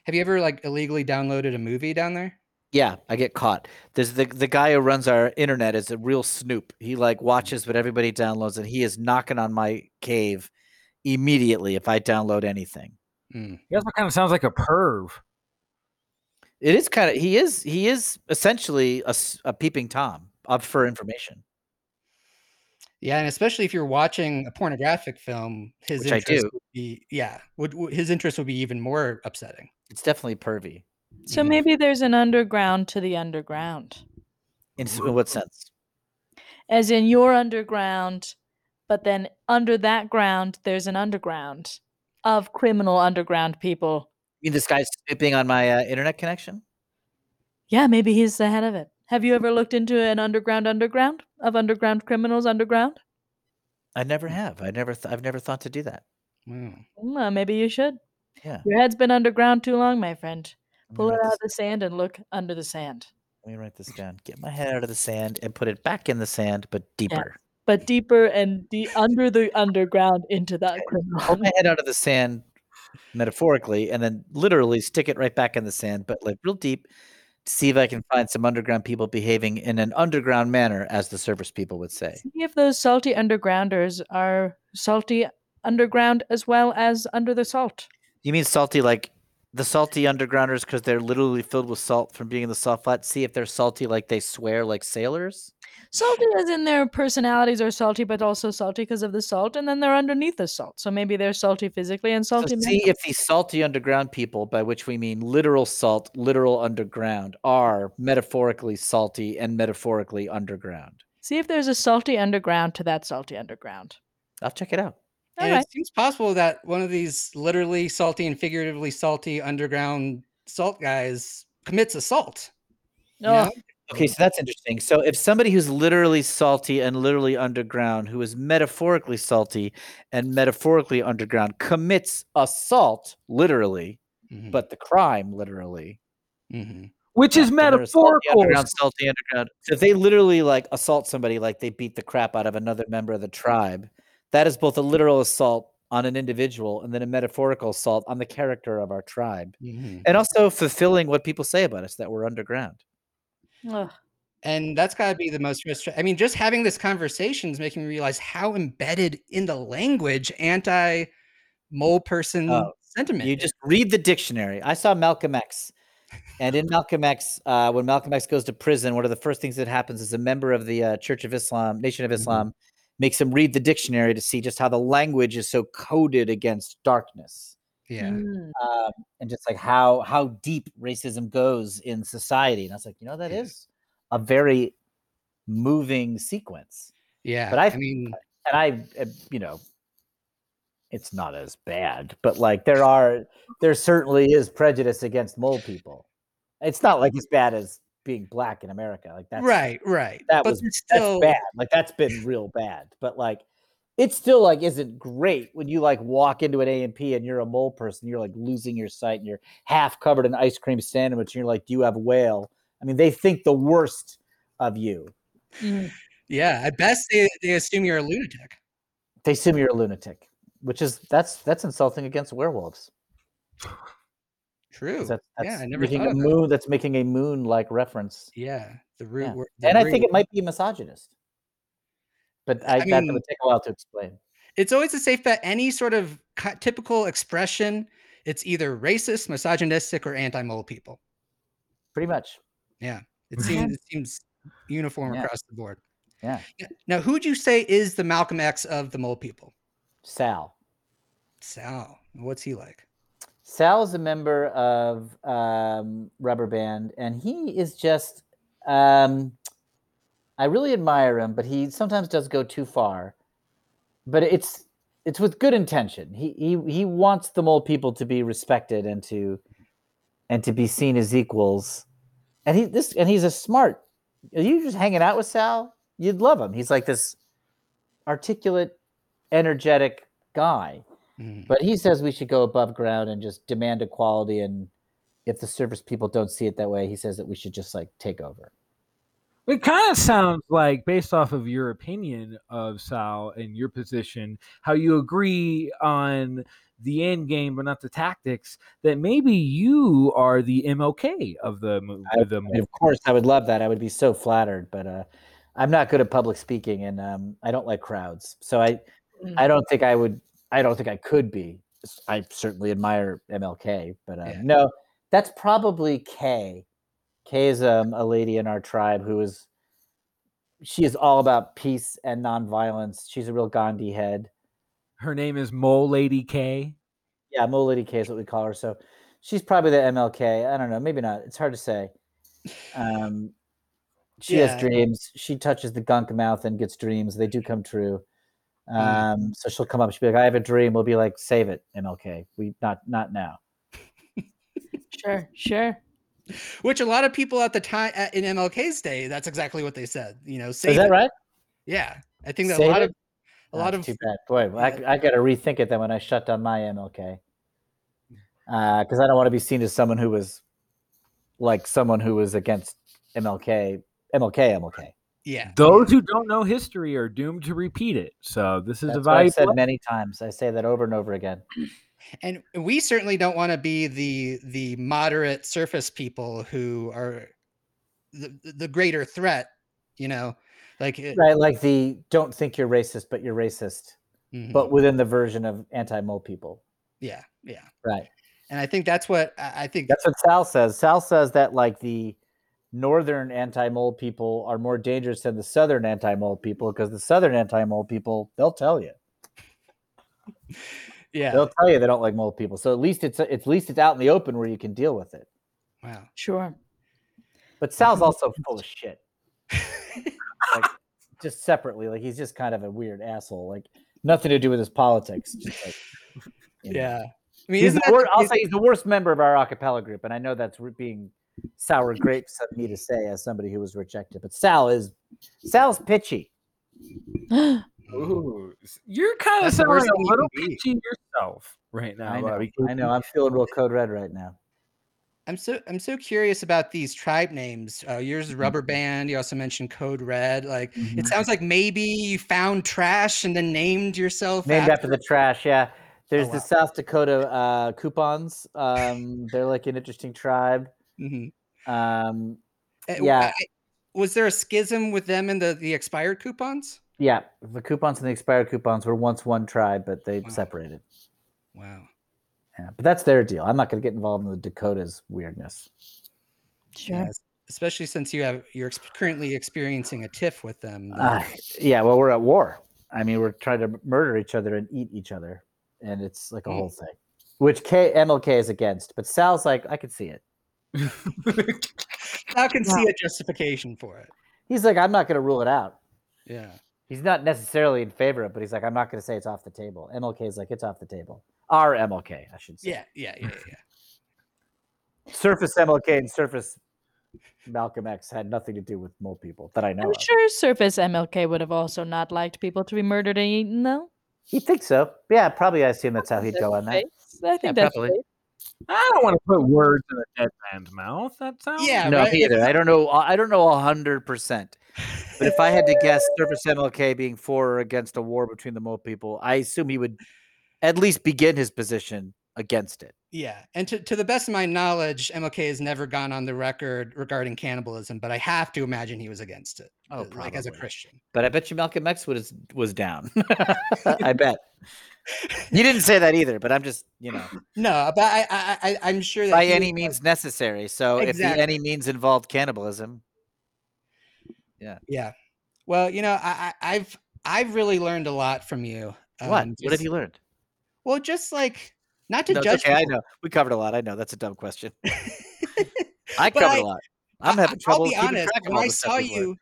Have you ever like illegally downloaded a movie down there? Yeah, I get caught. There's the the guy who runs our internet is a real snoop. He like watches what everybody downloads, and he is knocking on my cave immediately if I download anything. Mm. You guys kind of sounds like a perv. It is kind of he is he is essentially a, a peeping tom up for information, Yeah, and especially if you're watching a pornographic film, his Which I interest do. would be yeah, would, would his interest would be even more upsetting. it's definitely pervy. So Mhm. maybe there's an underground to the underground. In, in what sense? As in your underground, but then under that ground there's an underground of criminal underground people. You mean this guy's snooping on my uh, internet connection? Yeah, maybe he's the head of it. Have you ever looked into an underground underground of underground criminals underground? I never have. I never. Th- I've never thought to do that. Wow. Well, maybe you should. Yeah. Your head's been underground too long, my friend. Pull it out of the sand and look under the sand. Let me write this down. Get my head out of the sand and put it back in the sand, but deeper. But deeper and de- under the underground into that Pull criminal. my head out of the sand, metaphorically, and then literally stick it right back in the sand, but like real deep, to see if I can find some underground people behaving in an underground manner, as the surface people would say. See if those salty undergrounders are salty underground as well as under the salt. You mean salty, like the salty undergrounders because they're literally filled with salt from being in the salt flat. See if they're salty like they swear like sailors. Salty as in their personalities are salty, but also salty because of the salt, and then they're underneath the salt. So maybe they're salty physically and So salty see mentally. if these salty underground people, by which we mean literal salt, literal underground, are metaphorically salty and metaphorically underground. See if there's a salty underground to that salty underground. I'll check it out. All and right. it seems possible that one of these literally salty and figuratively salty underground salt guys commits assault. you Oh, know? Okay, so that's interesting. So if somebody who's literally salty and literally underground, who is metaphorically salty and metaphorically underground, commits assault literally, Mhm, but the crime literally, mhm. which is then salty metaphorical. underground, salty underground. So if they literally like assault somebody, like they beat the crap out of another member of the tribe, that is both a literal assault on an individual and then a metaphorical assault on the character of our tribe, Mhm. and also fulfilling what people say about us that we're underground. ugh. And that's got to be the most frustrating. I mean, just having this conversation is making me realize how embedded in the language anti mole person Oh, sentiment. You just read the dictionary. I saw Malcolm X, and in Malcolm X, uh, when Malcolm X goes to prison, one of the first things that happens is a member of the uh, Church of Islam, Nation of Mhm. Islam, makes him read the dictionary to see just how the language is so coded against darkness, yeah. Mm. um, and just like how how deep racism goes in society. And I was like, you know, that Yeah. is a very moving sequence. Yeah. But I- I mean, and I, uh, you know, it's not as bad, but like there are, there certainly is prejudice against mole people. It's not like as bad as being black in America. Like that's right, right. That but was there's that's still, bad. Like that's been real bad. But like, it still like isn't great when you like walk into an A and P and you're a mole person. You're like losing your sight and you're half covered in ice cream sandwich. And you're like, do you have whale? I mean, they think the worst of you. Mm. Yeah. At best, they, they assume you're a lunatic. They assume you're a lunatic, which is that's that's insulting against werewolves. *laughs* True. That's, that's yeah. I never making a of that. moon. That's making a moon-like reference, Yeah. The root. Yeah. word- the and I think it might be misogynist. But I, I that would take a while to explain. it's always a safe bet. Any sort of typical expression, it's either racist, misogynistic, or anti-mole people. Pretty much. Yeah, it *laughs* seems it seems uniform Yeah. across the board. Yeah. Yeah. Now, who would you say is the Malcolm X of the mole people? Sal. Sal. What's he like? Sal is a member of um, Rubber Band, and he is just. Um, I really admire him, but he sometimes does go too far. But it's it's with good intention. He he he wants the mole people to be respected and to and to be seen as equals. And he this and he's a smart. Are you just hanging out with Sal? You'd love him. He's like this articulate, energetic guy. Mhm. But he says we should go above ground and just demand equality. And if the service people don't see it that way, he says that we should just like take over. It kind of sounds like, based off of your opinion of Sal and your position, how you agree on the end game but not the tactics. That maybe you are the MLK of the movie. I- the And of course, I would love that. I would be so flattered, but uh, I'm not good at public speaking, and um, I don't like crowds. So I, Mm. I don't think I would. I don't think I could be. I certainly admire MLK, but uh, Yeah. no, that's probably Kay. Kay is um, a lady in our tribe who is. She is all about peace and nonviolence. She's a real Gandhi head. Her name is Mole Lady K. Yeah, Mo Lady K is what we call her. So she's probably the MLK. I don't know. Maybe not. It's hard to say. Um, she Yeah. has dreams. She touches the gunk mouth and gets dreams. They do come true. Mm. Um, so she'll come up. She'll be like, "I have a dream." We'll be like, "Save it, MLK. We not not now." Sure, *laughs* sure. Which a lot of people at the time at, in MLK's day, that's exactly what they said. You know, save Is that it. right? Yeah, I think that a lot it? of a Oh, lot it's of too bad. Boy, I, I got to rethink it then when I shut down my MLK, Uh because I don't want to be seen as someone who was like someone who was against MLK, MLK, MLK. Yeah. Those who don't know history are doomed to repeat it. So this is That's a what I've valuable. said many times. I say that over and over again. and we certainly don't want to be the the moderate surface people who are the, the greater threat you know like it- Right, like the don't think you're racist, but you're racist, mhm, but within the version of anti-mole people. yeah yeah Right. and I think that's what I I think. That's what Sal says. Sal says that like the northern anti-mole people are more dangerous than the southern anti-mole people because the southern anti-mole people they'll tell you. *laughs* yeah. They'll tell you they don't like mole people. So at least it's at least it's out in the open where you can deal with it. Wow. Sure. But Sal's *laughs* also full of shit. Like *laughs* just separately, like he's just kind of a weird asshole. Like nothing to do with his politics. Just like, you know. yeah. I mean, he's the that, wor- I'll is- say he's the worst member of our acapella group, and I know that's re- being sour grapes of me to say as somebody who was rejected. But Sal is Sal's pitchy. *gasps* Ooh, you're kind of That's sounding a little pitchy yourself right now, I know. Bobby. I know. I'm feeling real code red right now. I'm so I'm so curious about these tribe names. Uh, yours is Rubber Band. You also mentioned Code Red. Like Mhm. it sounds like maybe you found trash and then named yourself Named after the trash. Yeah. There's wow. the South Dakota uh, coupons. Um, they're like an interesting tribe. Mhm. Um, Uh, Yeah. I- was there a schism with them and the the expired coupons? yeah, the coupons and the expired coupons were once one tribe, but they Wow. separated. Wow. Yeah, but that's their deal. I'm not going to get involved in the Dakotas weirdness. Sure. Yes. Especially since you have you're ex- currently experiencing a tiff with them. Uh, yeah, well, we're at war. I mean, we're trying to murder each other and eat each other, and it's like a Mm. whole thing, which K MLK is against. But Sal's like, I could see it. *laughs* I can see a justification for it. He's like, I'm not going to rule it out. Yeah. He's not necessarily in favor of it, but he's like, I'm not going to say it's off the table. MLK is like, it's off the table. Our MLK, I should say. Yeah. Yeah. Yeah. Yeah. *laughs* Surface MLK and Surface Malcolm X had nothing to do with mole people that I know I'm of. sure Surface MLK would have also not liked people to be murdered and eaten, though. He thinks so. Yeah, probably. I assume that's how he'd go on that. I think Yeah, that's probably. safe. I don't want to put words in a dead man's mouth. That sounds Yeah, no, right? either. I don't know. I don't know hundred percent. But if I had to guess, Surface *laughs* MLK being for or against a war between the Mo people, I assume he would at least begin his position against it. Yeah, and to, to the best of my knowledge, MLK has never gone on the record regarding cannibalism, but I have to imagine he was against it. Oh, uh, like as a. Christian. But I bet you Malcolm X was was down. *laughs* I bet. You didn't say that either, but I'm just you know No, but I, I, I I'm sure that by he was, any means necessary. So if Exactly. the any means involved cannibalism, Yeah. Yeah. Well, you know, I, I I've I've really learned a lot from you. what? um, What have you learned? Well, just like not to No, judge. okay, I know we covered a lot. I know that's a dumb question. *laughs* I covered I- a lot. I'm I- having I'll trouble be keeping honest. When I saw you,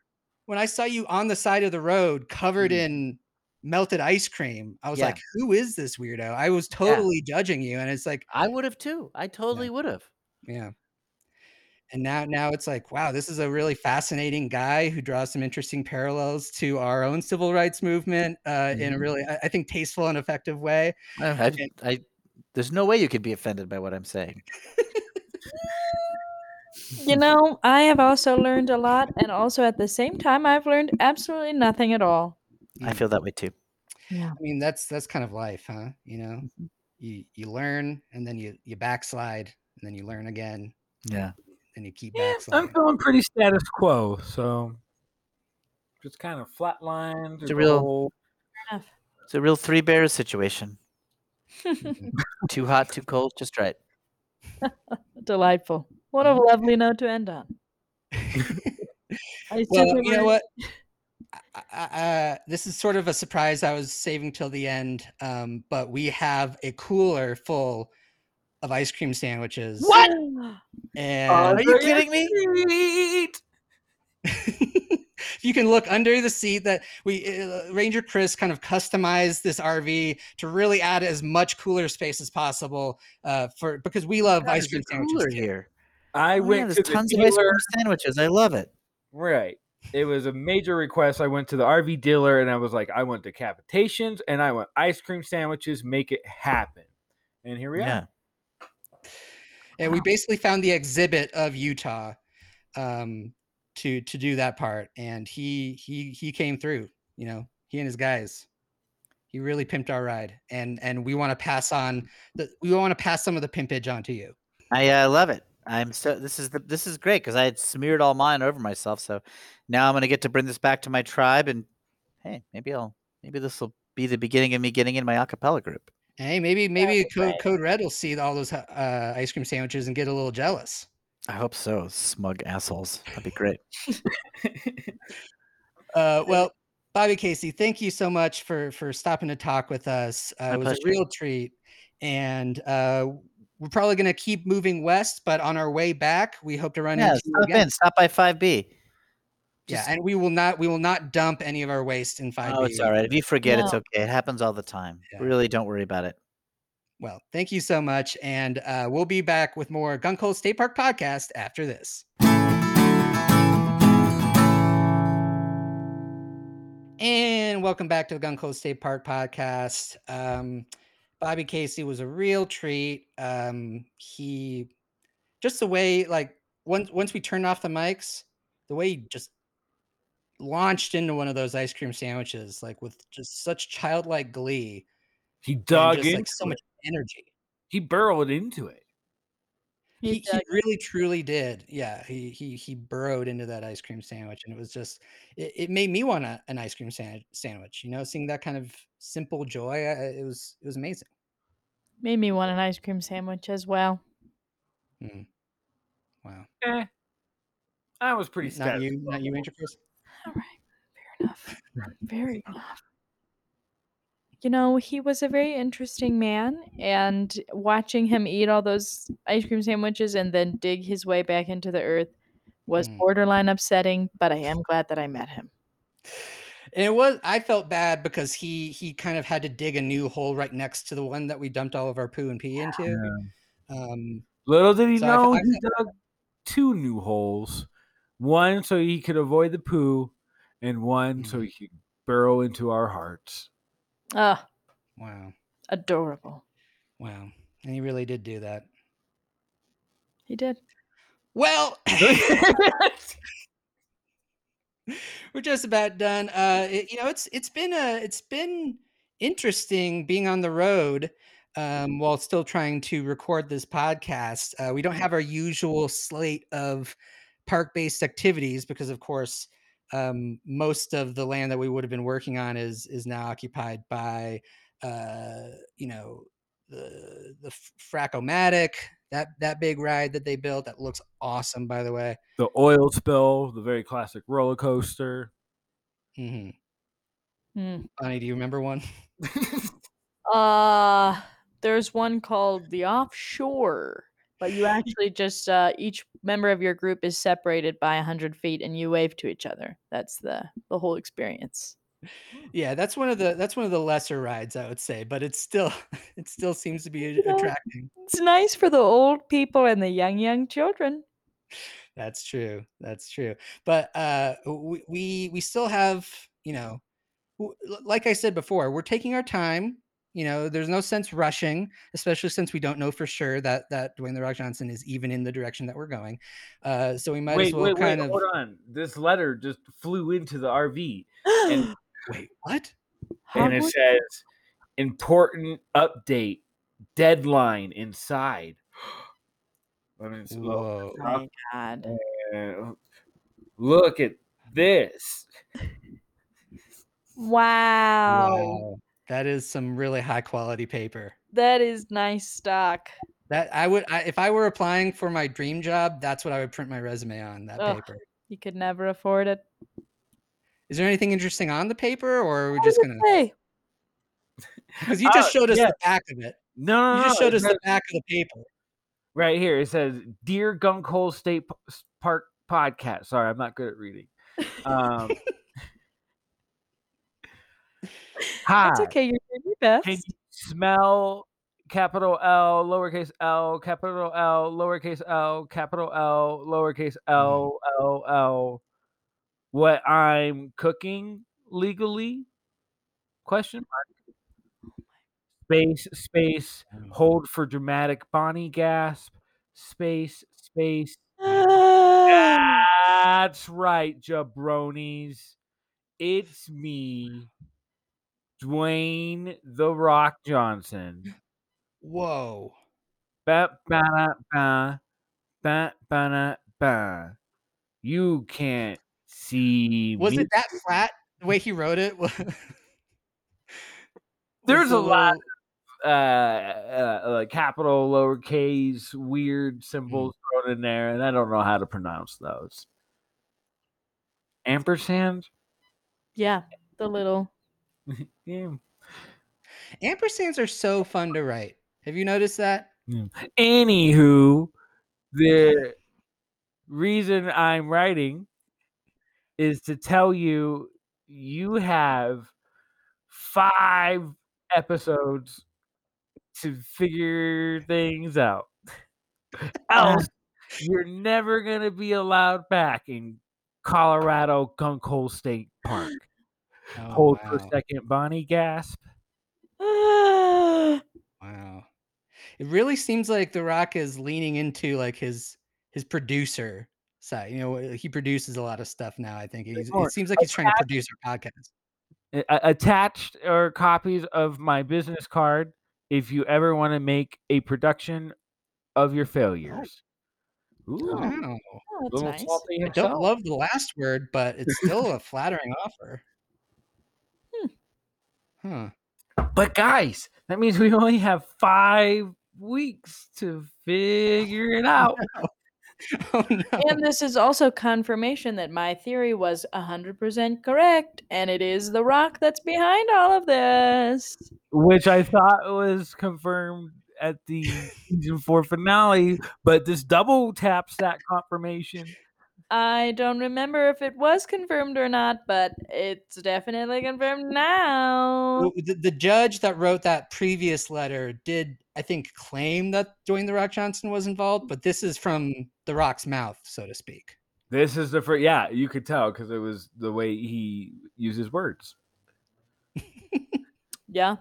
when I saw you on the side of the road covered Mm. in melted ice cream, I was Yeah. like, "Who is this weirdo?" I was totally judging you, and it's like, I would have too. I totally would have. yeah. And now, now it's like, wow, this is a really fascinating guy who draws some interesting parallels to our own civil rights movement uh, in a Mhm. really, I, I think, tasteful and effective way. I, I. I, there's no way you could be offended by what I'm saying. You *laughs* know, I have also learned a lot, and also at the same time, I've learned absolutely nothing at all. I feel that way too. Yeah. I mean, that's that's kind of life, huh? You know, Mm-hmm. you you learn, and then you you backslide, and then you learn again, Yeah. and you keep Yeah, I'm feeling pretty status quo, so just kind of flatlined. It's a real- whole- It's a real three bears situation. Too hot, too cold, just right. *laughs* Delightful. What a lovely note to end on. *laughs* I well, you know what? *laughs* I, I, uh, this is sort of a surprise I was saving till the end, um, but we have a cooler full of ice cream sandwiches. And Are you kidding me? Sweet. if you can look under the seat that we uh, ranger chris kind of customized this rv to really add as much cooler space as possible uh, for because we love God, ice cream sandwiches cooler too. here. I Oh, yeah, went there's to the tons of ice dealer. cream sandwiches. I love it. Right. It was a major request. I went to the RV dealer and I was like, I want decapitations and I want ice cream sandwiches. Make it happen. And here we Yeah. are. and we basically found the Xzibit of utah um, to to do that part and he he he came through you know he and his guys he really pimped our ride and and we want to pass on the we want to pass some of the pimpage on to you I uh, love it. I'm so this is the this is great because I had smeared all mine over myself. So now I'm gonna get to bring this back to my tribe, and hey, maybe I'll maybe this will be the beginning of me getting in my acapella group. Hey, maybe maybe That'd Code, great. Code Red will see all those uh, ice cream sandwiches and get a little jealous. I hope so. Smug assholes. That'd be great. *laughs* Uh, well, Bobby Casey, thank you so much for for stopping to talk with us. Uh, it was pleasure. a real treat, and uh, we're probably going to keep moving west. But on our way back, we hope to run Yeah, into you stop again. in. Stop by 5B. Yeah, and we will not we will not dump any of our waste in five. Oh, it's all right. If you forget, it's okay. It happens all the time. Yeah. Really, don't worry about it. Well, thank you so much, and uh, we'll be back with more Gunkhole State Park podcast after this. And welcome back to the Gunkhole State Park podcast. Um, Bobby Casey was a real treat. Um, he just the way like once once we turned off the mics, the way he just launched into one of those ice cream sandwiches, like with just such childlike glee he dug just into like so it. much energy. He burrowed into it. He, He he really truly did. Yeah, he he he burrowed into that ice cream sandwich, and it was just it, it made me want a, an ice cream sand, sandwich. You know, seeing that kind of simple joy, uh, it was it was amazing. Made me want an ice cream sandwich as well. Mm. Wow, Eh, I was pretty not you, not you, Angel Chris. All right, fair enough. *laughs* Very enough. You know, he was a very interesting man, and watching him eat all those ice cream sandwiches and then dig his way back into the earth was Mm. borderline upsetting, but I am glad that I met him. And it was I felt bad because he he kind of had to dig a new hole right next to the one that we dumped all of our poo and pee into. Um, Little did he So know I he dug two new holes. One so he could avoid the poo, and one so Mhm. he could burrow into our hearts. Ah, wow, adorable. wow, and he really did do that. He did. Well. *laughs* *laughs* we're just about done uh it- you know it's it's been a it's been interesting being on the road um while still trying to record this podcast uh we don't have our usual slate of park based activities because of course um most of the land that we would have been working on is is now occupied by uh you know the the Fracomatic, that that big ride that they built that looks awesome by the way the oil spill, the very classic roller coaster. Mm-hmm. Hmm. Bonnie, do you remember one? *laughs* Uh there's one called the offshore, but you actually just uh, each member of your group is separated by hundred feet, and you wave to each other. That's the the whole experience. Yeah, that's one of the that's one of the lesser rides I would say, but it's still *laughs* it still seems to be a- know, attracting. It's nice for the old people and the young young children. That's true. That's true. But uh we we, we still have, you know, like I said before, we're taking our time. You know, there's no sense rushing, especially since we don't know for sure that that Dwayne the Rock Johnson is even in the direction that we're going. Uh, so we might as well wait, wait, kind of hold on. This letter just flew into the RV, And- *gasps* wait. What? and it Hogwarts? says important update deadline inside. *gasps* Let me just look. Whoa! Oh my god. Look at this. Wow. Wow, that is some really high quality paper. That is nice stock. That I would, I, if I were applying for my dream job, that's what I would print my resume on. That Ugh. paper. You could never afford it. Is there anything interesting on the paper, or are we What just gonna? it say? *laughs* Because you just Oh, showed us yeah. the back of it. No, no, You just showed it us says- the back of the paper. right here. It says, "Dear Gunkhole State Park Podcast." Sorry, I'm not good at reading. Um, *laughs* hi. It's okay. You're doing your best. Can you smell capital L, lowercase l, capital L, lowercase l, capital L, lowercase mm-hmm. l, l, l, what I'm cooking legally? Question mark. Space, space, hold for dramatic Bonnie gasp, space, space. *sighs* That's right, jabronis. It's me, Dwayne the Rock Johnson. Whoa! Ba ba da, ba ba ba ba. You can't see Was me. it that flat? The way he wrote it. *laughs* There's a lot little- uh, uh, uh capital, lowercase, weird symbols thrown in there, and I don't know how to pronounce those. Ampersand. Yeah, the little. *laughs* Yeah. Ampersands are so fun to write. Have you noticed that? Anywho, the reason I'm writing is to tell you you have five episodes to figure things out. *laughs* Uh-huh. Else, you're never gonna be allowed back in Colorado Gunkhole State Park. Oh, Hold for a second, Bonnie. Gasp. *sighs* Wow. It really seems like The Rock is leaning into like his his producer side. You know, he produces a lot of stuff now. I think he's, it seems like he's trying to produce a podcast. A- a- attached are copies of my business card if you ever want to make a production of your oh. failures. Ooh, Wow. Oh, that's nice. I don't love the last word, but it's still a flattering offer. Huh. But guys, that means we only have five weeks to figure it *laughs* out. Oh, oh no. And this is also confirmation that my theory was 100% correct, and it is The Rock that's behind all of this. which I thought was confirmed at the season four finale, but this double taps that confirmation. I don't remember if it was confirmed or not, but it's definitely confirmed now. Well, the, the judge that wrote that previous letter did, I think, claim that Dwayne the Rock Johnson was involved, but this is from the Rock's mouth, so to speak. This is the first, yeah, you could tell because it was the way he uses words. *laughs* Yeah.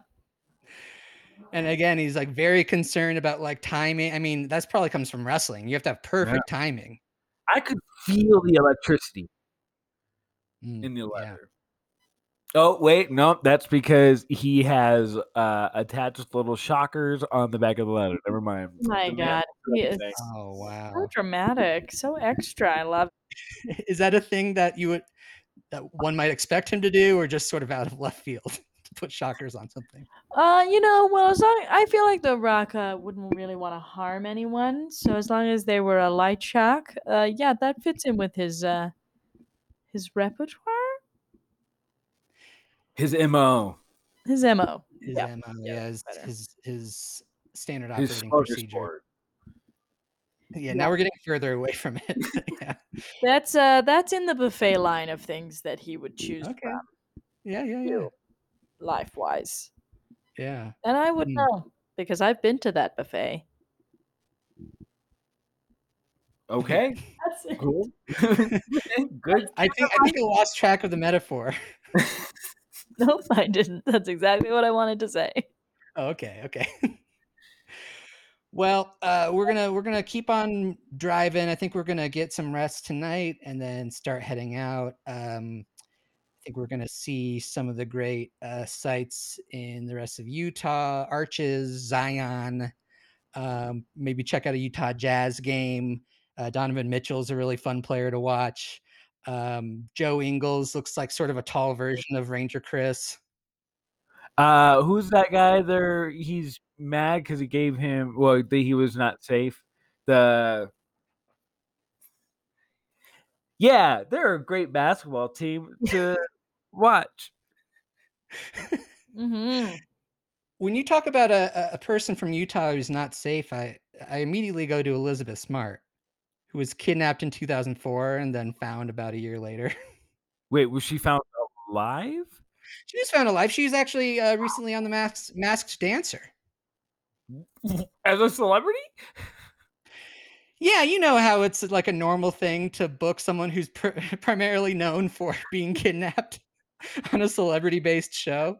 And again, he's like very concerned about like timing. I mean, that's probably comes from wrestling. You have to have perfect timing. I could feel the electricity Mm, in the yeah. Oh wait, no, that's because he has uh, attached little shockers on the back of the letter. Never mind. My God. will He is anything. Oh so dramatic, so extra. I love *laughs* Is that a thing that you would that one might expect him to do, or just sort of out of left field to put shockers on something? Uh, you know, well, as long I feel like the Rock uh, wouldn't really want to harm anyone, so as long as they were a light shock, uh, yeah, that fits in with his uh, his repertoire, His mo, his mo. His Yeah, MO, yeah, yeah, his, his his standard his operating smoker procedure. sport. Yeah, now we're getting further away from it. *laughs* yeah. That's uh, that's in the buffet line of things that he would choose Okay. from Yeah, yeah, yeah. Ew. life wise, Yeah. and I would Hmm. know because I've been to that buffet. Okay, *laughs* That's it. cool. *laughs* *laughs* Good. I think I think I lost track of the metaphor. Nope, I didn't. That's exactly what I wanted to say. Oh, okay, okay. well, uh, we're gonna we're gonna keep on driving. I think we're gonna get some rest tonight and then start heading out. Um, I think we're gonna see some of the great uh, sites in the rest of Utah, Arches, Zion. Um, maybe check out a Utah Jazz game. Uh, Donovan Mitchell's a really fun player to watch. Um, Joe Ingles looks like sort of a tall version of Ranger Chris. Uh, who's that guy there? He's mad because he gave him well, he was not safe. The yeah, they're a great basketball team *laughs* to watch. hmm when you talk about a, a- a person from Utah who's not safe, I, I immediately go to Elizabeth Smart, who was kidnapped in 2004 and then found about a year later. Wait, was she found alive? she was found alive. She was actually uh, recently on the Masked, Masked Dancer. As a celebrity? Yeah, you know how it's like a normal thing to book someone who's pr- *laughs* primarily known for being kidnapped *laughs* on a celebrity based show.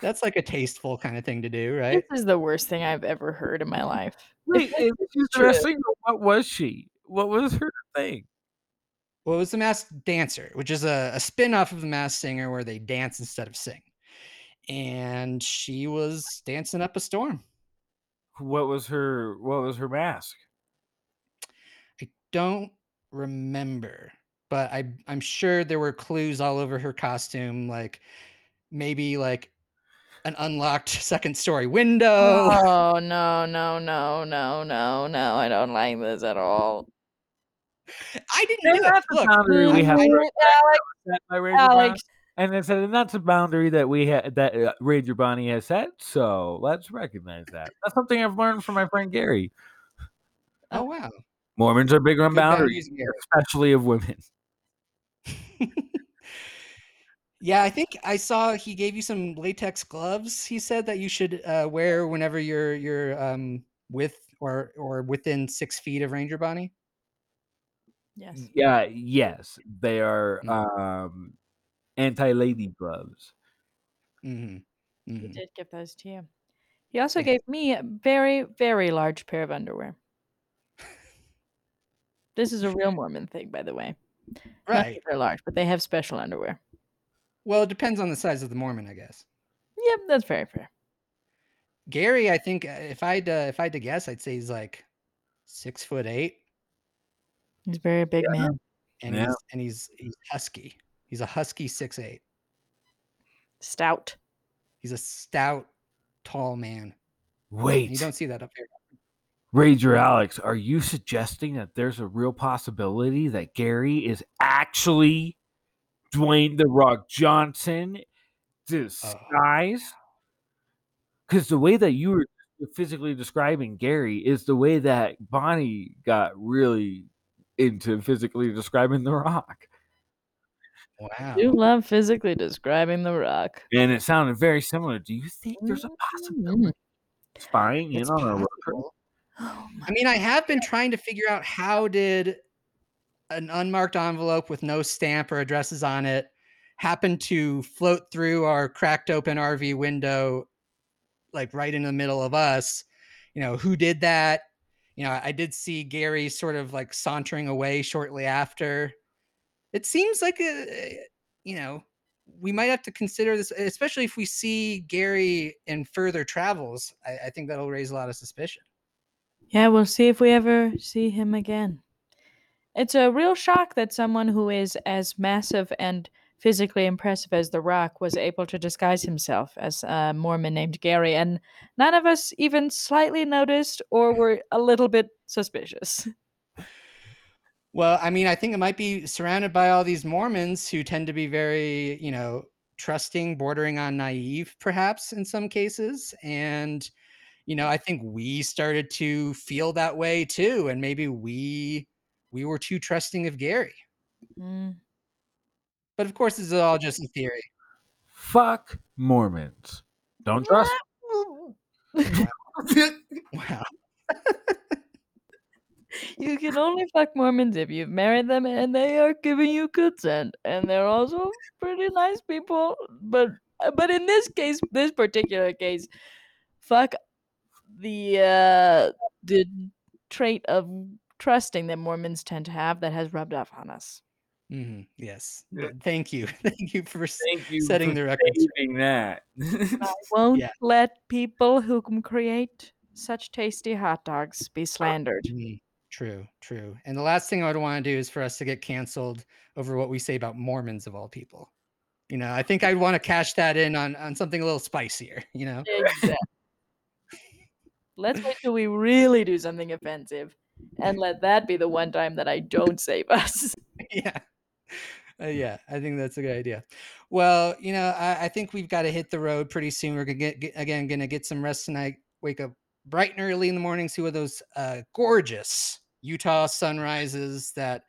That's like a tasteful kind of thing to do, right? This is the worst thing I've ever heard in my life. Wait, if she's true. wrestling, what was she? What was her thing? Well, it was the Masked Dancer, which is a, a spin off of the Masked Singer where they dance instead of sing. And she was dancing up a storm. What was her? What was her mask? I don't remember, but I, I'm sure there were clues all over her costume, like maybe like an unlocked *laughs* second story window. Oh no, no, no, no, no, no. I don't like this at all. I didn't And do it. the Look, boundary we have I- Alex, set by Ranger Alex, And it said, and that's a boundary that we had that uh, Ranger Bonnie has set. So let's recognize that. That's something I've learned from my friend Gary. oh wow. Mormons are big on boundaries, boundaries, especially of women. Yeah, I think I saw he gave you some latex gloves. He said that you should uh, wear whenever you're you're um, with or or within six feet of Ranger Bonnie. yes. Yeah, yes, they are Mm. um, anti-lady gloves. hmm He hmm did give those to you. He also Thank gave me a very, very large pair of underwear. This is a real *laughs* Mormon thing, by the way. Not that Right. they're large, but they have special underwear. Well, it depends on the size of the Mormon, I guess. Yep, that's very fair. Gary, I think uh, if I'd uh, if I had to guess, I'd say he's like six foot eight, He's a very big man. and Yeah. he's and he's he's husky. He's a husky six eight. Stout. He's a stout, tall man. Wait, you don't see that up here. Ranger Alex, are you suggesting that there's a real possibility that Gary is actually Dwayne the Rock Johnson disguised? Because the way that you were physically describing Gary is the way that Bonnie got really into physically describing The Rock. Wow. You love physically describing the rock. And it sounded very similar. Do you think there's a possibility Mm. spying in It's on a road trip? possible. Oh I mean, I have been trying to figure out how did an unmarked envelope with no stamp or addresses on it happen to float through our cracked open RV window, like right in the middle of us. You know, who did that? You know, I did see Gary sort of like sauntering away shortly after. It seems like a, you know, we might have to consider this, especially if we see Gary in further travels. I, I think that'll raise a lot of suspicion. Yeah, we'll see if we ever see him again. It's a real shock that someone who is as massive and physically impressive as The Rock was able to disguise himself as a Mormon named Gary, and none of us even slightly noticed or were a little bit suspicious. *laughs* Well, I mean, I think it might be surrounded by all these Mormons who tend to be very, you know, trusting, bordering on naive, perhaps in some cases. And, you know, I think we started to feel that way too. And maybe we we were too trusting of Gary. Mm. But of course, this is all just a theory. Fuck Mormons. Don't trust. Wow. *laughs* *laughs* You can only fuck Mormons if you've married them and they are giving you consent. And they're also pretty nice people. But but in this case, this particular case, fuck the uh the trait of trusting that Mormons tend to have that has rubbed off on us. Mm-hmm. Yes. Yeah. Thank you. *laughs* Thank you for. s- Thank you Setting for the record straight. saving that. I won't Yeah. let people who can create such tasty hot dogs be slandered. Mm, True, true. And the last thing I would want to do is for us to get canceled over what we say about Mormons of all people. You know, I think I'd want to cash that in on on something a little spicier, you know. Exactly. Let's wait till *laughs* we really do something offensive and let that be the one time that I don't save us. *laughs* yeah. Uh, yeah, I think that's a good idea. Well, you know, I, I think we've got to hit the road pretty soon. We're gonna get, get again gonna get some rest tonight. Wake up bright and early in the morning, see what those uh, gorgeous Utah sunrises that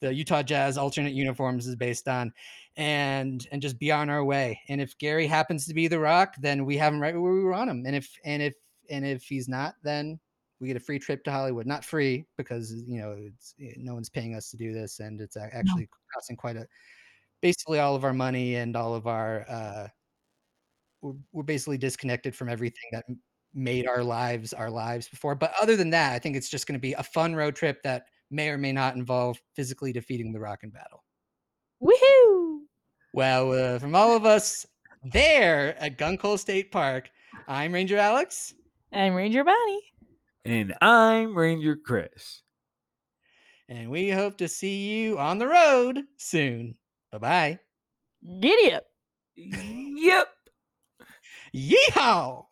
the Utah Jazz alternate uniforms is based on, and and just be on our way. And if Gary happens to be the Rock, then we have him right where we want him. And if and if and if he's not, then we get a free trip to Hollywood. Not free because you know it's eh, no one's paying us to do this, and it's actually costing quite a basically all of our money and all of our uh, we're, we're basically disconnected from everything that made our lives our lives before. But other than that, I think it's just going to be a fun road trip that may or may not involve physically defeating the Rock in battle. Woohoo! Well, uh, from all of us there at Gunkhole State Park, I'm Ranger Alex. I'm Ranger Bonnie. and I'm Ranger Chris. And we hope to see you on the road soon. Bye bye. Giddy up. Yep. Yeehaw!